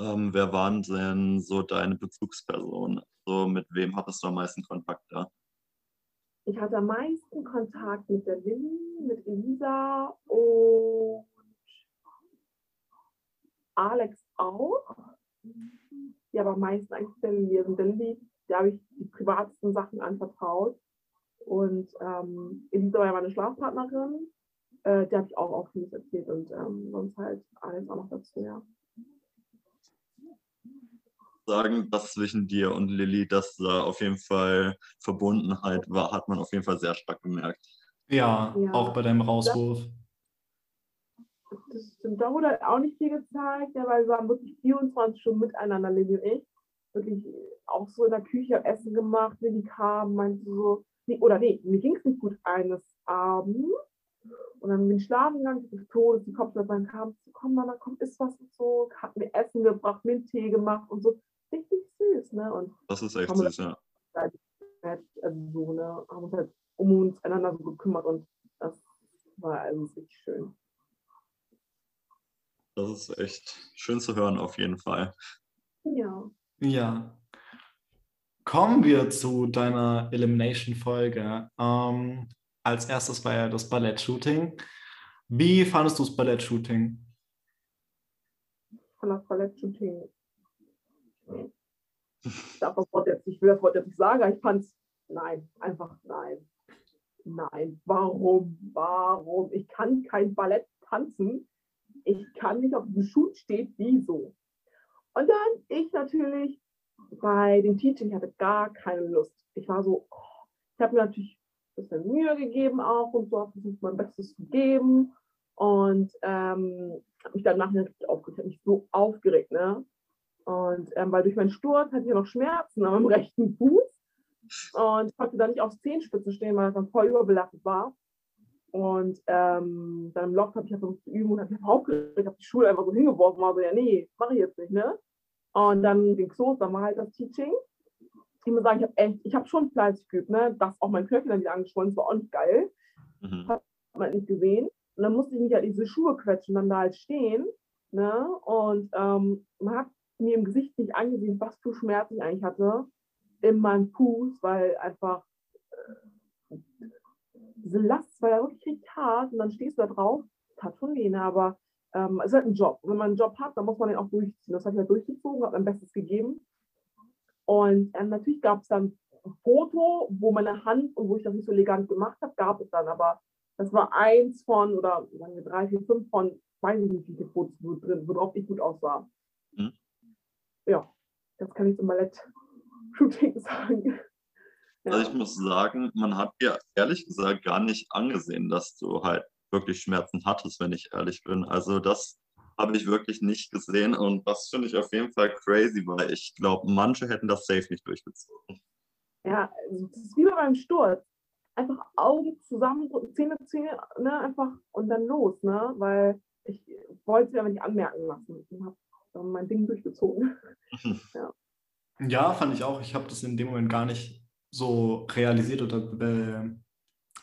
Ähm, wer waren denn so deine Bezugspersonen? So, mit wem hattest du am meisten Kontakt da? Ich hatte am meisten Kontakt mit der Lilly, mit Elisa und Alex auch. Ja, aber am meisten eigentlich der Lilly. Also der Lilly, der habe ich die privatesten Sachen anvertraut. Und ähm, Elisa war ja meine Schlafpartnerin. Äh, der habe ich auch auch vieles erzählt und ähm, sonst halt Alex auch noch dazu, ja. Sagen, dass zwischen dir und Lilly, dass da auf jeden Fall Verbundenheit war, hat man auf jeden Fall sehr stark gemerkt. Ja, Ja. auch bei deinem Rauswurf. Das stimmt. Da wurde halt auch nicht viel gezeigt, ja, weil wir waren wirklich 24 Stunden miteinander, Lilly und ich. Wirklich auch so in der Küche Essen gemacht. Lilly kam, meinte so, nee, oder nee, mir ging es nicht gut eines Abends. Und dann bin ich schlafen gegangen, ich des Todes, die Kopfschmerzen kam, so, komm Mama, komm, isst was und so, hat mir Essen gebracht, mir einen Tee gemacht und so. Richtig süß, ne? Und Das ist echt süß, ja. halt, also so, ne, haben uns halt um uns einander so gekümmert und das war also richtig schön. Das ist echt schön zu hören, auf jeden Fall. Ja. Ja. Kommen wir zu deiner Elimination-Folge. Ähm, als erstes war ja das Ballett-Shooting. Wie fandest du das Ballett-Shooting? von das Ballett-Shooting. Ich darf das Wort jetzt, ich will das Wort jetzt nicht sagen, ich fand es, nein, einfach nein. Nein, warum, warum? Ich kann kein Ballett tanzen. Ich kann nicht auf dem Schuh steht, wieso? Und dann ich natürlich bei dem Teaching, ich hatte gar keine Lust. Ich war so, oh, ich habe mir natürlich ein bisschen Mühe gegeben auch und so, habe versucht, mein Bestes zu geben. Und ähm, habe mich dann nachher richtig aufgeregt, habe mich so aufgeregt, ne? Und ähm, weil durch meinen Sturz hatte ich ja noch Schmerzen am rechten Fuß und konnte dann nicht auf Zehenspitzen stehen, weil das dann voll überbelastet war. Und ähm, dann im Loch habe ich halt versucht zu üben und habe mich aufgeregt, habe die Schule einfach so hingeworfen, war so, ja, nee, mache ich jetzt nicht, ne? Und dann ging es los, dann war halt das Teaching. Ich muss sagen, ich habe echt, ich habe schon fleißig geübt, ne? Dass auch mein Knöchel dann wieder angeschwollen ist, war auch nicht geil Mhm. hat man halt nicht gesehen. Und dann musste ich mich halt diese Schuhe quetschen, dann da halt stehen. Ne? Und ähm, man hat mir im Gesicht nicht angesehen, was für Schmerzen ich eigentlich hatte in meinem Fuß, weil einfach äh, diese Last war ja wirklich richtig hart und dann stehst du da drauf, tat schon weh, ne? aber ähm, es ist halt ein Job. Wenn man einen Job hat, dann muss man den auch durchziehen. Das habe ich halt durchgezogen, habe mein Bestes gegeben. Und ähm, natürlich gab es dann ein Foto, wo meine Hand und wo ich das nicht so elegant gemacht habe, gab es dann, aber das war eins von, oder sagen wir drei, vier, fünf von, weiß ich nicht, wie viele Fotos wo drin, worauf ich gut aussah. Mhm. Ja, das kann ich zum Ballett-Shooting sagen. Ja. Also ich muss sagen, man hat dir ehrlich gesagt gar nicht angesehen, dass du halt wirklich Schmerzen hattest, wenn ich ehrlich bin. Also das habe ich wirklich nicht gesehen. Und das finde ich auf jeden Fall crazy, weil ich glaube, manche hätten das safe nicht durchgezogen. Ja, also das ist wie bei meinem Sturz. Einfach Augen zusammendrücken, Zähne, Zähne, ne, einfach und dann los, ne? Weil ich wollte es mir aber nicht anmerken lassen und habe dann mein Ding durchgezogen. ja. ja, fand ich auch. Ich habe das in dem Moment gar nicht so realisiert oder äh,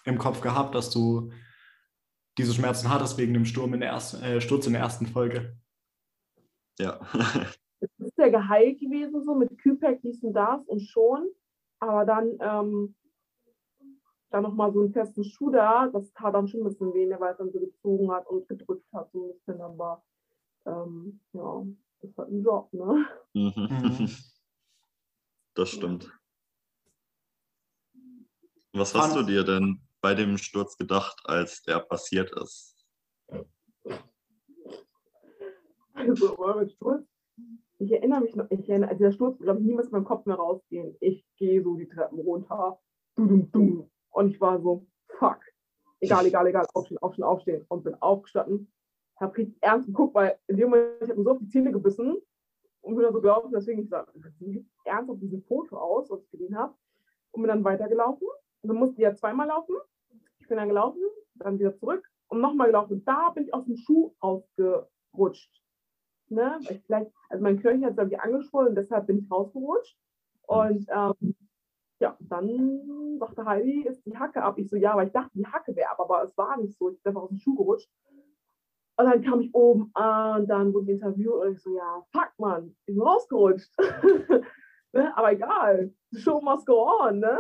im Kopf gehabt, dass du diese Schmerzen hattest wegen dem Sturm in der ersten, äh, Sturz in der ersten Folge. Ja. es ist ja geheilt gewesen, so mit Kühlpack, dies und das und schon. Aber dann, ähm, dann nochmal so einen festen Schuh da, das tat dann schon ein bisschen weh, ne, weil es dann so gezogen hat und gedrückt hat, so ein bisschen. Aber ähm, ja, das ist halt ein Job, ne? Mhm. mhm. Das stimmt. Was hast du dir denn bei dem Sturz gedacht, als der passiert ist? Also, Sturz, ich erinnere mich noch, ich erinnere, also der Sturz, glaube ich, niemals in meinem Kopf mehr rausgehen. Ich gehe so die Treppen runter, und ich war so, fuck, egal, egal, egal, aufstehen, aufstehen, aufstehen und bin aufgestanden. Habe richtig ernst geguckt, weil in dem Moment, ich habe mir so auf die Zähne gebissen und bin dann so gelaufen, deswegen ich sage, sieht ernst auf diesem Foto aus, was ich gesehen habe, und bin dann weitergelaufen. Dann musste ich ja zweimal laufen. Ich bin dann gelaufen, dann wieder zurück und nochmal gelaufen. Da bin ich aus dem Schuh rausgerutscht. Ne? Weil ich vielleicht, also mein Knöchel hat irgendwie angeschwollen und deshalb bin ich rausgerutscht. Und ähm, ja, dann sagte Heidi, ist die Hacke ab. Ich so, ja, aber ich dachte, die Hacke wäre ab, aber es war nicht so. Ich bin einfach aus dem Schuh gerutscht. Und dann kam ich oben an, dann wurde ich interviewt und ich so, ja, fuck, man, ich bin rausgerutscht. ne? Aber egal, the show must go on, ne?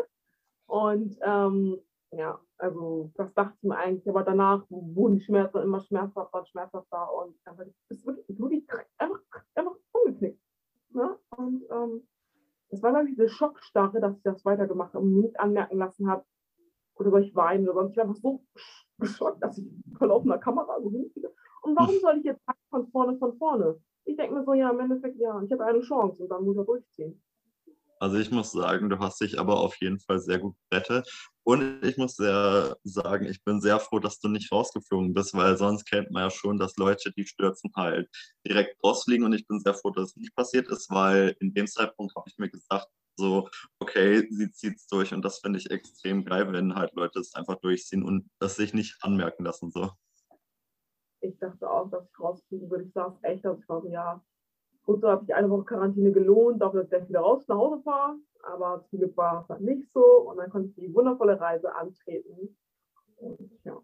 Und ähm, ja, also das dachte ich mir eigentlich, aber danach wurden die Schmerzen immer schmerzhafter und schmerzhafter und einfach, es wird wirklich einfach, einfach umgeknickt. Ne? Und ähm, das war, glaube ich, diese Schockstarre, dass ich das weitergemacht habe und mir nicht anmerken lassen habe, oder soll ich weinen oder sonst. Ich war einfach so geschockt, dass ich vor laufender Kamera so hinkriege. Und warum soll ich jetzt von vorne, von vorne? Ich denke mir so, ja, im Endeffekt, ja, ich habe eine Chance und dann muss ich durchziehen. Also ich muss sagen, du hast dich aber auf jeden Fall sehr gut gerettet. Und ich muss sehr sagen, ich bin sehr froh, dass du nicht rausgeflogen bist, weil sonst kennt man ja schon, dass Leute, die stürzen, halt direkt rausfliegen. Und ich bin sehr froh, dass es nicht passiert ist, weil in dem Zeitpunkt habe ich mir gesagt, so, okay, sie zieht es durch. Und das finde ich extrem geil, wenn halt Leute es einfach durchziehen und das sich nicht anmerken lassen. So. Ich dachte auch, dass ich rausfliegen würde. Ich saß echt, dass ich war so, ja, Gut, so hat sich eine Woche Quarantäne gelohnt, dafür, dass ich gleich wieder raus nach Hause fahre. Aber zum Glück war es dann nicht so. Und dann konnte ich die wundervolle Reise antreten. Und ja.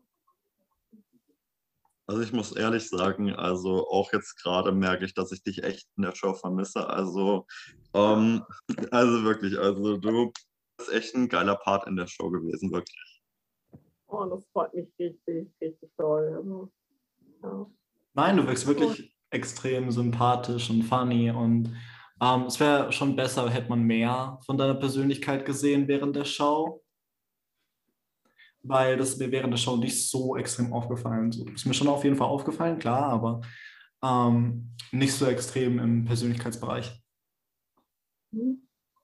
Also ich muss ehrlich sagen, also auch jetzt gerade merke ich, dass ich dich echt in der Show vermisse. Also, ähm, also wirklich, also du bist echt ein geiler Part in der Show gewesen, wirklich. Oh, das freut mich richtig, richtig toll. Also, ja. Nein, du wirkst wirklich extrem sympathisch und funny und ähm, es wäre schon besser, hätte man mehr von deiner Persönlichkeit gesehen während der Show, weil das mir während der Show nicht so extrem aufgefallen. So, ist mir schon auf jeden Fall aufgefallen, klar, aber ähm, nicht so extrem im Persönlichkeitsbereich. Mhm.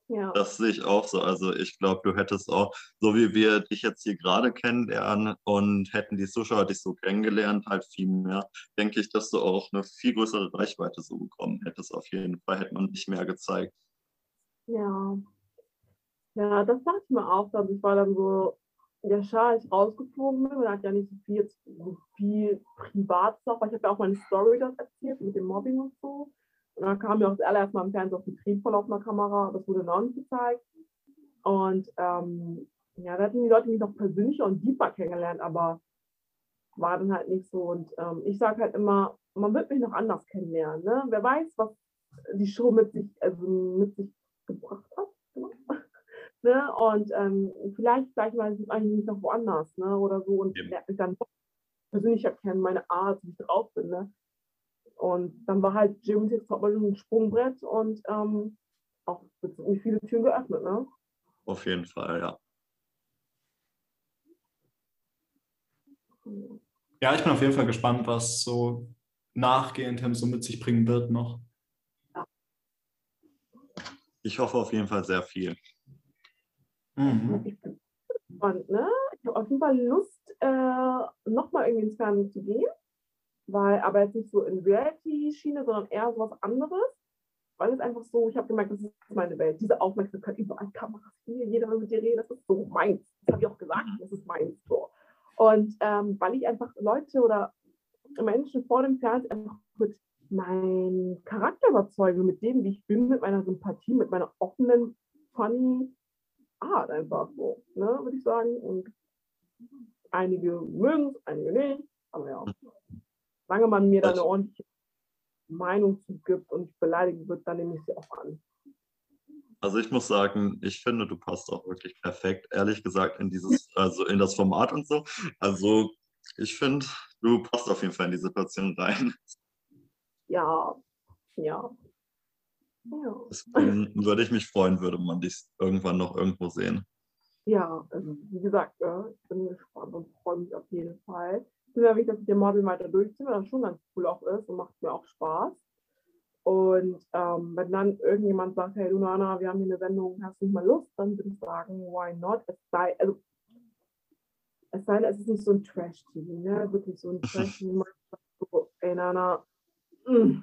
Ja. Das sehe ich auch so. Also ich glaube, du hättest auch, so wie wir dich jetzt hier gerade kennenlernen und hätten die Zuschauer dich so kennengelernt, halt viel mehr, denke ich, dass du auch eine viel größere Reichweite so bekommen hättest. Auf jeden Fall hätte man dich mehr gezeigt. Ja. Ja, das dachte ich mir auch. Also ich war dann so, ja, schade, ich rausgeflogen bin. Man hat ja nicht so viel, so viel weil ich habe ja auch meine Story dort erzählt mit dem Mobbing und so. Und dann kam ja auch das allererste Mal im Fernsehen auf Betrieb von laufender Kamera. Das wurde noch nicht gezeigt. Und ähm, ja, da hatten die Leute mich noch persönlicher und deeper kennengelernt, aber war dann halt nicht so. Und ähm, ich sage halt immer, man wird mich noch anders kennenlernen. Ne? Wer weiß, was die Show mit sich, also mit sich gebracht hat. Genau. ne? Und ähm, vielleicht sage ich mal, ich eigentlich noch woanders ne? oder so und lernt mich dann persönlicher kennen, meine Art, wie ich drauf bin. Ne? Und dann war halt Six Topmodel ein Sprungbrett und ähm, auch ziemlich viele Türen geöffnet, ne? Auf jeden Fall, ja. Ja, ich bin auf jeden Fall gespannt, was so nachgehend so mit sich bringen wird noch. Ja. Ich hoffe auf jeden Fall sehr viel. Mhm. Ich bin gespannt, ne? Ich habe auf jeden Fall Lust, äh, nochmal irgendwie ins Fernsehen zu gehen weil, aber jetzt nicht so in Reality-Schiene, sondern eher so was anderes. Weil es einfach so, ich habe gemerkt, das ist meine Welt. Diese Aufmerksamkeit überall, Kameras hier, jeder will mit dir reden, das ist so meins. Das habe ich auch gesagt, das ist meins. So. Und ähm, weil ich einfach Leute oder Menschen vor dem Fernsehen einfach mit meinem Charakter überzeuge, mit dem, wie ich bin, mit meiner Sympathie, mit meiner offenen, funny Art einfach so, ne, würde ich sagen. Und einige mögen es, einige nicht, aber ja. Solange man mir da eine ordentliche Meinung zugibt und ich beleidigt wird, dann nehme ich sie auch an. Also ich muss sagen, ich finde, du passt auch wirklich perfekt, ehrlich gesagt, in dieses, also in das Format und so. Also ich finde, du passt auf jeden Fall in die Situation rein. Ja, ja. ja. Deswegen würde ich mich freuen, würde man dich irgendwann noch irgendwo sehen. Ja, also wie gesagt, ich bin gespannt und freue mich auf jeden Fall. Ich finde wichtig, dass ich den Model weiter durchziehe, weil das schon ganz cool auch ist und macht mir auch Spaß. Und ähm, wenn dann irgendjemand sagt, hey Lunana, wir haben hier eine Sendung, hast du nicht mal Lust, dann würde ich sagen, why not? Es sei, also, es sei denn, es ist nicht so ein Trash-TV, ne? Wirklich so ein Trash-TV, so, ey Nana, mm,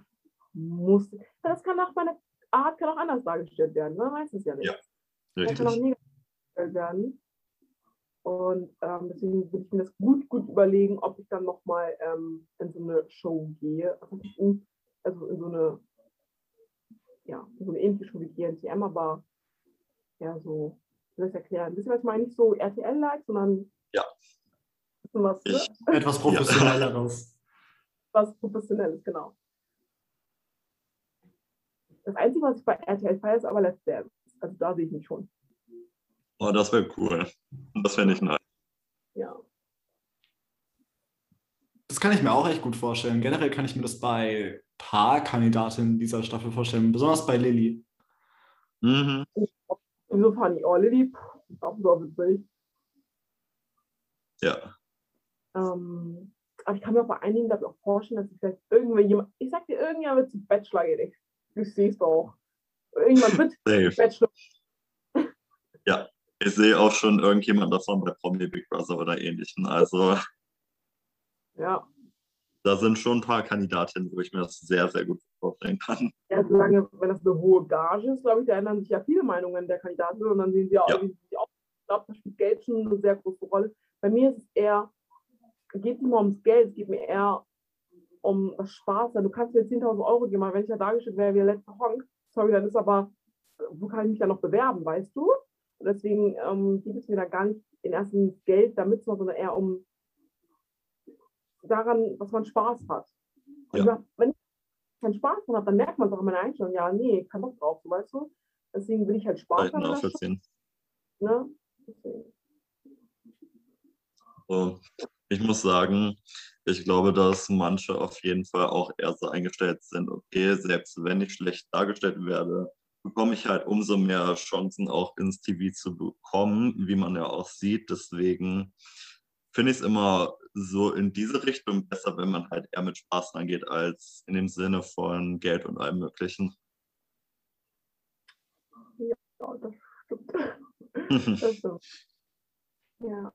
muss. Das kann auch meine Art kann auch anders dargestellt werden, ne? Weiß es ja nicht. Ja, Das kann auch richtig. negativ dargestellt werden. Und ähm, deswegen würde ich mir das gut, gut überlegen, ob ich dann nochmal ähm, in so eine Show gehe. Also in, also in so eine, ja, so eine ähnliche Show wie GNTM, aber ja, so, wie soll ich erklären? Ein bisschen was ich meine, nicht so RTL-like, sondern Ja. was, ne? Ich, Etwas professionelleres. was Professionelles, genau. Das Einzige, was ich bei RTL feiere, ist aber Let's Dance. Also da sehe ich mich schon. Oh, das wäre cool. Das fände ich nice. Ja. Das kann ich mir auch echt gut vorstellen. Generell kann ich mir das bei Paar-Kandidatinnen dieser Staffel vorstellen, besonders bei Lilly. Mhm. Und so funny. Oh, Lilly, auch so witzig. Ja. Ähm, aber ich kann mir auch bei einigen ich, auch vorstellen, dass ich vielleicht irgendwann jemand, ich sag dir, irgendjemand wird zum Bachelor gehen. Sehe es auch. Irgendjemand wird. Bachelor. Ich sehe auch schon irgendjemand davon bei Promi Big Brother oder ähnlichen. Also Ja. da sind schon ein paar Kandidatinnen, wo ich mir das sehr, sehr gut vorstellen kann. ja, solange, wenn das eine hohe Gage ist, glaube ich, da ändern sich ja viele Meinungen der Kandidaten und dann sehen sie auch, Ja. wie sie sich auch. Ich glaube, da spielt Geld schon eine sehr große Rolle. Bei mir ist es eher, geht nicht mehr ums Geld, es geht mir eher um das Spaß. Du kannst mir 10.000 Euro geben, aber wenn ich da dargestellt wäre wie der letzte Honk, sorry, dann ist aber, wo kann ich mich da noch bewerben, weißt du? Und deswegen ähm, geht es mir da gar nicht in erstens Geld damit, sondern eher um daran, dass man Spaß hat. Ja. wenn ich keinen Spaß dran habe, dann merkt man es auch in meiner Einstellung, ja, nee, kein Bock drauf, so, weißt du? Deswegen will ich halt Spaß Seiten haben. Ne? Deswegen. So. Ich muss sagen, ich glaube, dass manche auf jeden Fall auch eher so eingestellt sind, okay, selbst wenn ich schlecht dargestellt werde, bekomme ich halt umso mehr Chancen, auch ins TV zu bekommen, wie man ja auch sieht. Deswegen finde ich es immer so in diese Richtung besser, wenn man halt eher mit Spaß rangeht, als in dem Sinne von Geld und allem Möglichen. Ja, das stimmt. Das stimmt. Ja.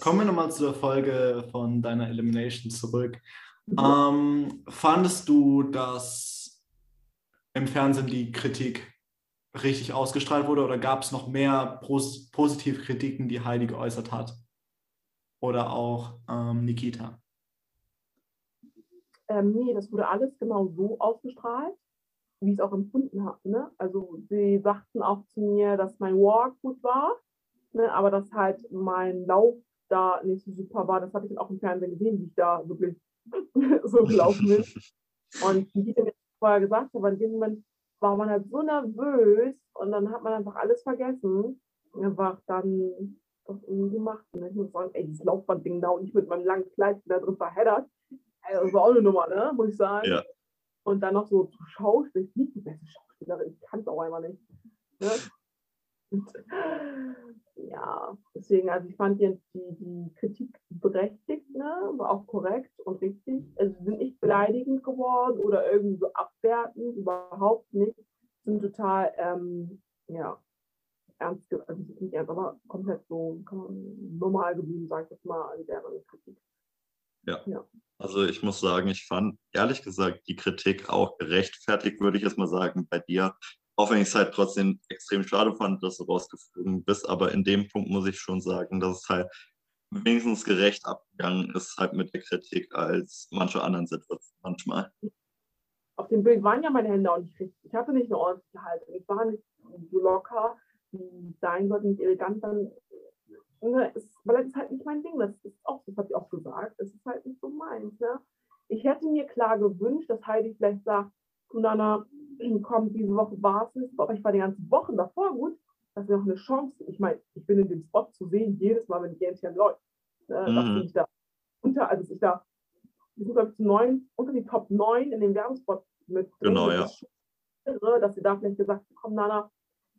Kommen wir nochmal zu der Folge von deiner Elimination zurück. Mhm. Ähm, fandest du, dass im Fernsehen die Kritik richtig ausgestrahlt wurde oder gab es noch mehr pos positive Kritiken, die Heidi geäußert hat? Oder auch ähm, Nikita? Ähm, nee, das wurde alles genau so ausgestrahlt, wie ich es auch empfunden habe. Ne? Also sie sagten auch zu mir, dass mein Walk gut war, ne? aber dass halt mein Lauf da nicht so super war. Das habe ich dann auch im Fernsehen gesehen, wie ich da wirklich so gelaufen bin. Und mir vorher gesagt habe, in dem Moment war man halt so nervös und dann hat man einfach alles vergessen. Und einfach dann das irgendwie gemacht. Und ich muss sagen, ey, dieses Laufbandding da und ich mit meinem langen Kleid da drin verheddert. Ey, das war auch eine Nummer, ne? Muss ich sagen. Ja. Und dann noch so zu Schauspiel. Ich bin nicht die beste Schauspielerin, ich kann es auch einfach nicht. Ne? Und, ja, deswegen, also ich fand die, die, die Kritik berechtigt, ne? war auch korrekt und richtig. Also sind nicht beleidigend geworden oder irgendwie so abwertend, überhaupt nicht. Sind total, ähm, ja, ernst, also nicht ernst, aber komplett so kann man normal geblieben, sag ich jetzt mal, an deren Kritik. Ja. Ja. Also ich muss sagen, ich fand ehrlich gesagt die Kritik auch gerechtfertigt, würde ich jetzt mal sagen, bei dir. Auch wenn ich es halt trotzdem extrem schade fand, dass du rausgeflogen bist. Aber in dem Punkt muss ich schon sagen, dass es halt wenigstens gerecht abgegangen ist, halt mit der Kritik als manche anderen Situationen manchmal. Auf dem Bild waren ja meine Hände auch nicht richtig. Ich hatte nicht eine ordentliche Haltung. Ich war nicht so locker, wie sein sollte, nicht elegant. Dann, ne, ist, weil das ist halt nicht mein Ding. Das ist auch, das habe ich auch gesagt. Es ist halt nicht so meins. Ne? Ich hätte mir klar gewünscht, dass Heidi vielleicht sagt, du Nana, komm, diese Woche war es nicht, aber ich war die ganze Woche davor gut dass wir noch eine Chance, ich meine, ich bin in dem Spot zu sehen, jedes Mal, wenn GNTM läuft. Äh, Mhm. ich da unter, also ich da, wir sind, glaube ich, zu neun, unter die Top 9 in dem Werbespot mit drin. Genau, Das ja. ist irre, Dass sie da vielleicht gesagt haben, komm, Nana,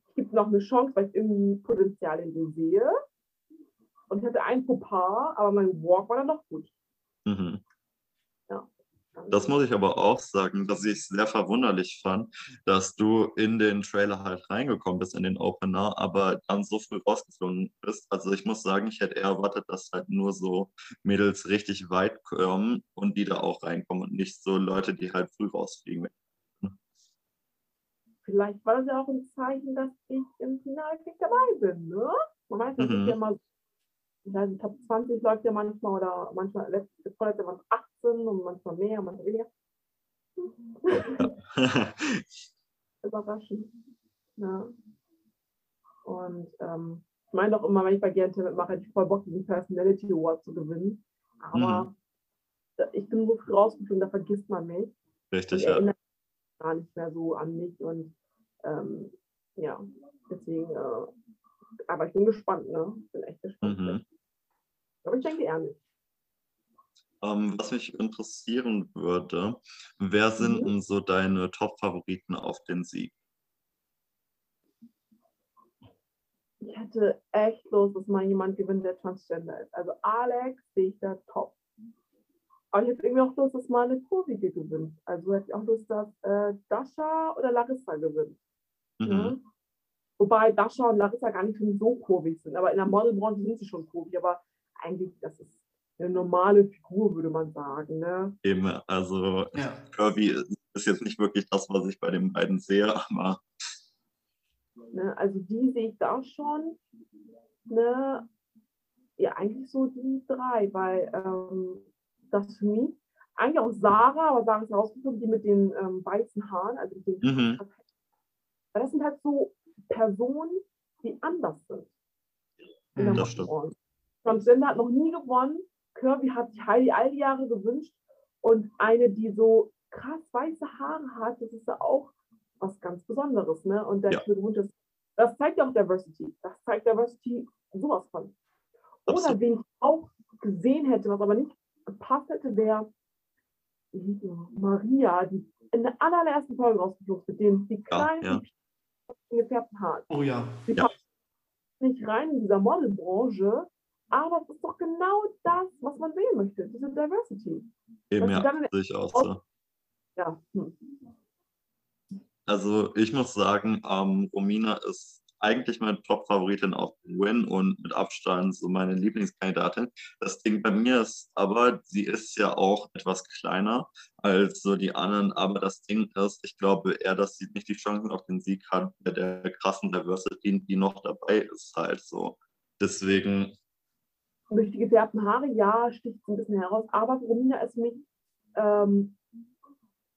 ich gebe noch eine Chance, weil ich irgendwie Potenzial in dir sehe. Und ich hatte ein Fauxpas, aber mein Walk war dann doch gut. Mhm. Das muss ich aber auch sagen, dass ich es sehr verwunderlich fand, dass du in den Trailer halt reingekommen bist, in den Opener, aber dann so früh rausgeflogen bist. Also ich muss sagen, ich hätte eher erwartet, dass halt nur so Mädels richtig weit kommen und die da auch reinkommen und nicht so Leute, die halt früh rausfliegen. Vielleicht war das ja auch ein Zeichen, dass ich im Finalkick dabei bin, ne? Man weiß ja, es Mhm. ist ja immer, ich weiß nicht, Top 20 läuft ja manchmal oder manchmal letzte vorletzte waren es 18 und manchmal mehr, manchmal weniger. Überraschend. Ja. Und ähm, ich meine doch immer, wenn ich bei GNT mitmache, hätte ich voll Bock, diesen Personality Award zu gewinnen. Aber da- ich bin so früh rausgeflogen, da vergisst man mich Richtig, ja. erinnert sich gar nicht mehr so an mich. Und ähm, ja, deswegen, äh, aber ich bin gespannt, ne? Ich bin echt gespannt. Mhm. Aber ich denke ehrlich. Ähm, was mich interessieren würde, wer sind Mhm. denn so deine Top-Favoriten auf den Sieg? Ich hätte echt Lust, dass mal jemand gewinnt, der Transgender ist. Also Alex sehe ich da top. Aber ich hätte irgendwie auch Lust, dass mal eine Kurvige gewinnt. Also hätte ich auch Lust, dass äh, Dasha oder Larissa gewinnt. Mhm. Ne? Wobei Dasha und Larissa gar nicht so kurvig sind. Aber in der Modelbranche sind sie schon kurvig. Aber eigentlich, das ist eine normale Figur, würde man sagen. Ne? Eben, also Ja. Kirby ist jetzt nicht wirklich das, was ich bei den beiden sehe, aber Ne? Also die sehe ich da schon. Ne? Ja, eigentlich so die drei, weil ähm, das für mich, eigentlich auch Sarah, aber Sarah ist herausgefunden, die mit den ähm, weißen Haaren, also mit den Mhm. Weil das sind halt so Personen, die anders sind. Mhm. Das stimmt. Transgender hat noch nie gewonnen. Kirby hat sich Heidi all die Jahre gewünscht. Und eine, die so krass weiße Haare hat, das ist ja auch was ganz Besonderes. Ne? Und der Ja. gewünscht, ist- das zeigt ja auch Diversity. Das zeigt Diversity sowas von. Oder Absolut. wen ich auch gesehen hätte, was aber nicht gepasst hätte, wäre? Maria, die in der allerersten Folge rausgeflogen ist, mit den die kleinen, ja. die gefärbten Haaren. Oh ja. Sie Ja. nicht rein in dieser Modelbranche, aber es ist doch genau das, was man sehen möchte, diese Diversity. eben Was ja, dann- ich auch so. Ja, hm. Also ich muss sagen, ähm, Romina ist eigentlich meine Top-Favoritin auf den Win und mit Abstand so meine Lieblingskandidatin. Das Ding bei mir ist aber, sie ist ja auch etwas kleiner als so die anderen, aber das Ding ist, ich glaube eher, dass sie nicht die Chancen auf den Sieg hat bei der krassen Diversity, die noch dabei ist halt so. Deswegen, durch die gefärbten Haare, ja, sticht ein bisschen heraus, aber Romina ist mich ähm,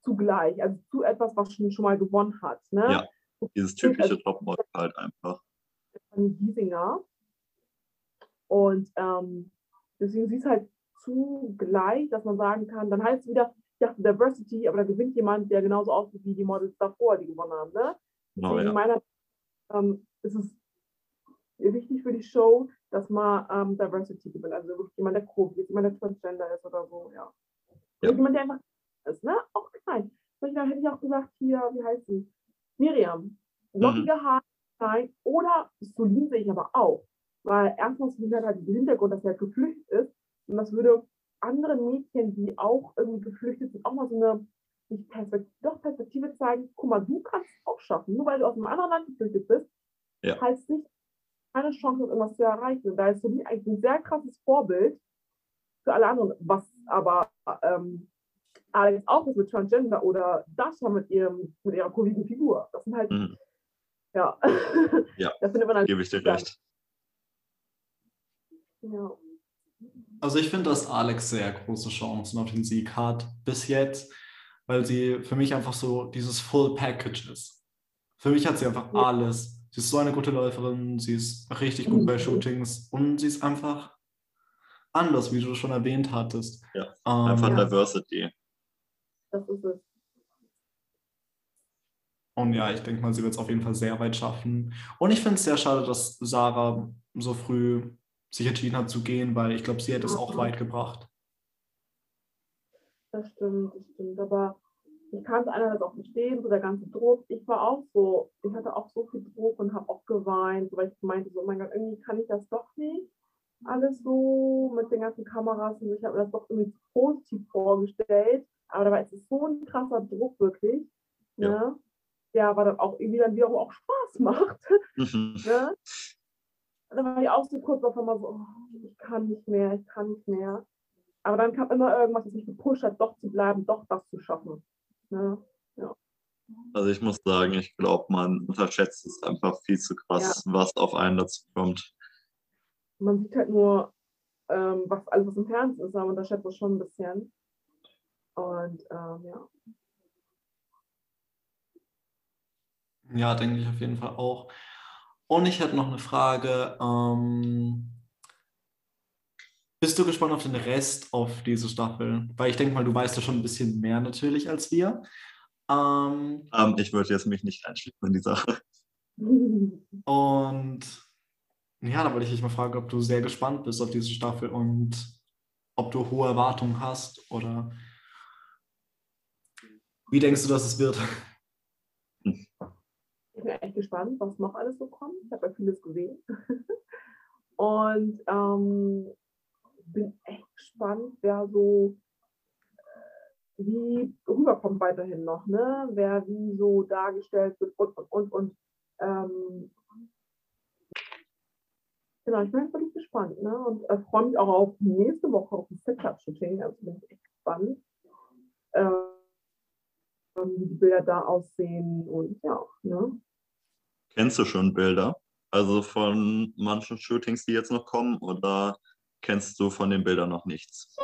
zugleich, also zu etwas, was schon, schon mal gewonnen hat. Ne? Ja. Dieses typische Topmodel halt einfach. Fanny Giesinger. Und ähm, deswegen sie ist halt zu gleich, dass man sagen kann, dann heißt es wieder, ich dachte Diversity, aber da gewinnt jemand, der genauso aussieht wie die Models davor, die gewonnen haben. Ne? Genau, Deswegen ja. meiner ähm, ist es wichtig für die Show, dass man ähm, Diversity gewinnt. Also wirklich jemand, der grob ist, jemand, der Transgender ist oder so, ja. Ja. Jemand, der einfach ist, ne? Auch klein. Da hätte ich auch gesagt, hier, wie heißt sie? Miriam. Lockige Haare, klein. Oder Solin sehe ich aber auch. Weil erstens, Solin hat halt diesen Hintergrund, dass er geflüchtet ist. Und das würde anderen Mädchen, die auch irgendwie geflüchtet sind, auch mal so eine nicht Perspektive, doch Perspektive zeigen, guck mal, du kannst es auch schaffen. Nur weil du aus einem anderen Land geflüchtet bist, Ja. heißt nicht, keine Chance, irgendwas zu erreichen. Und da ist Solin eigentlich ein sehr krasses Vorbild für alle anderen, was aber ähm, Alex auch ist mit Transgender oder Dasha mit, ihrem, mit ihrer kurvigen Figur. Das sind halt, Mhm. ja. Ja, da findet man halt, Gebe ich dir recht. ja. Also ich finde, dass Alex sehr große Chancen auf den Sieg hat bis jetzt, weil sie für mich einfach so dieses Full Package ist. Für mich hat sie einfach Ja. alles. Sie ist so eine gute Läuferin, sie ist richtig gut bei Mhm. Shootings und sie ist einfach anders, wie du schon erwähnt hattest. Ja, Ähm, Einfach ja. Diversity. Das ist es. Und ja, ich denke mal, sie wird es auf jeden Fall sehr weit schaffen. Und ich finde es sehr schade, dass Sarah so früh sich entschieden hat zu gehen, weil ich glaube, sie hätte es auch weit gebracht. Das stimmt, das stimmt. Aber ich kann es einerseits auch verstehen, so der ganze Druck. Ich war auch so, ich hatte auch so viel Druck und habe auch geweint, so, weil ich meinte, so, oh mein Gott, irgendwie kann ich das doch nicht. Alles so mit den ganzen Kameras und ich habe mir das doch irgendwie positiv vorgestellt. Aber dabei ist es so ein krasser Druck wirklich. Ja. Ne? Ja, weil das auch irgendwie dann wiederum auch Spaß macht. Mhm. Ne? Und dann war ich auch so kurz auf einmal so, oh, ich kann nicht mehr, ich kann nicht mehr. Aber dann kam immer irgendwas, was mich gepusht hat, doch zu bleiben, doch das zu schaffen. Ne? Also ich muss sagen, ich glaube, man unterschätzt es einfach viel zu krass, was auf einen dazu kommt. Man sieht halt nur, ähm, was alles was im Fernsehen ist, aber man unterschätzt das schon ein bisschen. Und ähm, ja. Ja, denke ich auf jeden Fall auch. Und ich hätte noch eine Frage. Ähm, bist du gespannt auf den Rest auf diese Staffel? Weil ich denke mal, du weißt ja schon ein bisschen mehr natürlich als wir. Ähm, Ähm, ich würde jetzt mich nicht einschließen in die Sache. und ja, da wollte ich dich mal fragen, ob du sehr gespannt bist auf diese Staffel und ob du hohe Erwartungen hast oder wie denkst du, dass es wird? Ich bin echt gespannt, was noch alles so kommt. Ich habe ja vieles gesehen. Und ähm, bin echt gespannt, wer so äh, wie rüberkommt weiterhin noch, ne? Wer wie so dargestellt wird und und und und ähm, genau, ich bin echt wirklich gespannt, ne? Und äh, freue mich auch auf nächste Woche auf das Setup-Shooting. Also bin ich echt gespannt. Ähm, wie die Bilder da aussehen und ja, ne? Kennst du schon Bilder? Also von manchen Shootings, die jetzt noch kommen, oder kennst du von den Bildern noch nichts?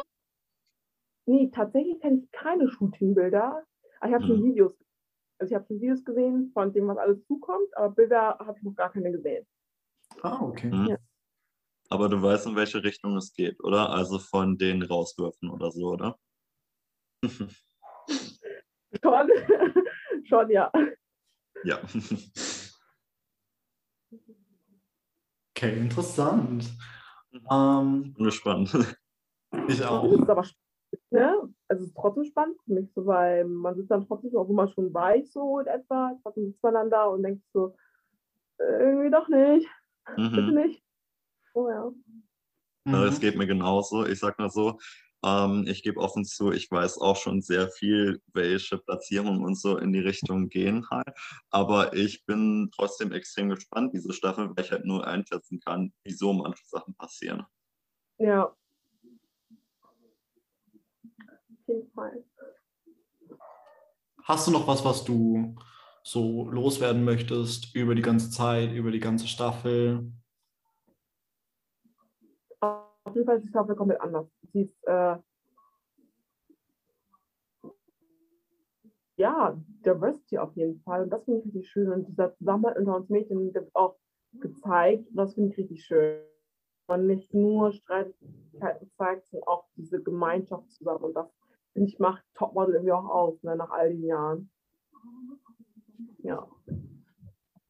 Nee, tatsächlich kenne ich keine Shooting-Bilder. Aber ich habe schon Mhm. Videos. Also ich habe schon Videos gesehen von dem, was alles zukommt, aber Bilder habe ich noch gar keine gesehen. Ah, okay. Hm? Ja. Aber du weißt, in welche Richtung es geht, oder? Also von den Rauswürfen oder so, oder? Schon, schon ja. ja. Okay, interessant. Ähm, Bin gespannt. ich auch. Es ist aber spannend, ne? Also es ist trotzdem spannend für mich, so, weil man sitzt dann trotzdem, obwohl man schon weiß, so in etwa, trotzdem sitzt man dann da und denkt so, irgendwie doch nicht, bitte Mhm. nicht. Oh ja. Es Mhm. geht mir genauso. Ich sag mal so, ähm, ich gebe offen zu, ich weiß auch schon sehr viel, welche Platzierungen und so in die Richtung gehen halt. Aber ich bin trotzdem extrem gespannt, diese Staffel, weil ich halt nur einschätzen kann, wieso manche Sachen passieren. Ja. Auf jeden Fall. Hast du noch was, was du so loswerden möchtest über die ganze Zeit, über die ganze Staffel? Auf jeden Fall ist die Staffel komplett anders. Sie ist, äh, ja, Diversity auf jeden Fall. Und das finde ich richtig schön. Und dieser Zusammenhalt unter uns Mädchen wird auch gezeigt. Und das finde ich richtig schön. Man nicht nur Streitigkeiten zeigt, sondern auch diese Gemeinschaft zusammen. Und das, finde ich, macht Topmodel irgendwie auch aus, ne, nach all den Jahren. Ja.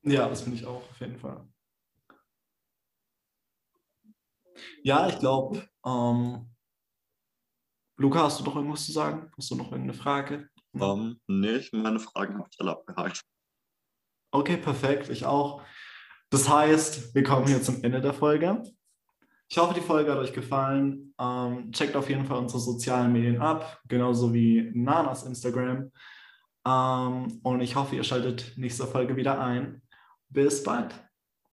Ja, das finde ich auch auf jeden Fall. Ja, ich glaube, ähm, Luca, hast du noch irgendwas zu sagen? Hast du noch irgendeine Frage? Ähm, nicht, meine Fragen habe ich alle abgehakt. Okay, perfekt, ich auch. Das heißt, wir kommen hier zum Ende der Folge. Ich hoffe, die Folge hat euch gefallen. Ähm, checkt auf jeden Fall unsere sozialen Medien ab, genauso wie Nanas Instagram. Ähm, und ich hoffe, ihr schaltet nächste Folge wieder ein. Bis bald.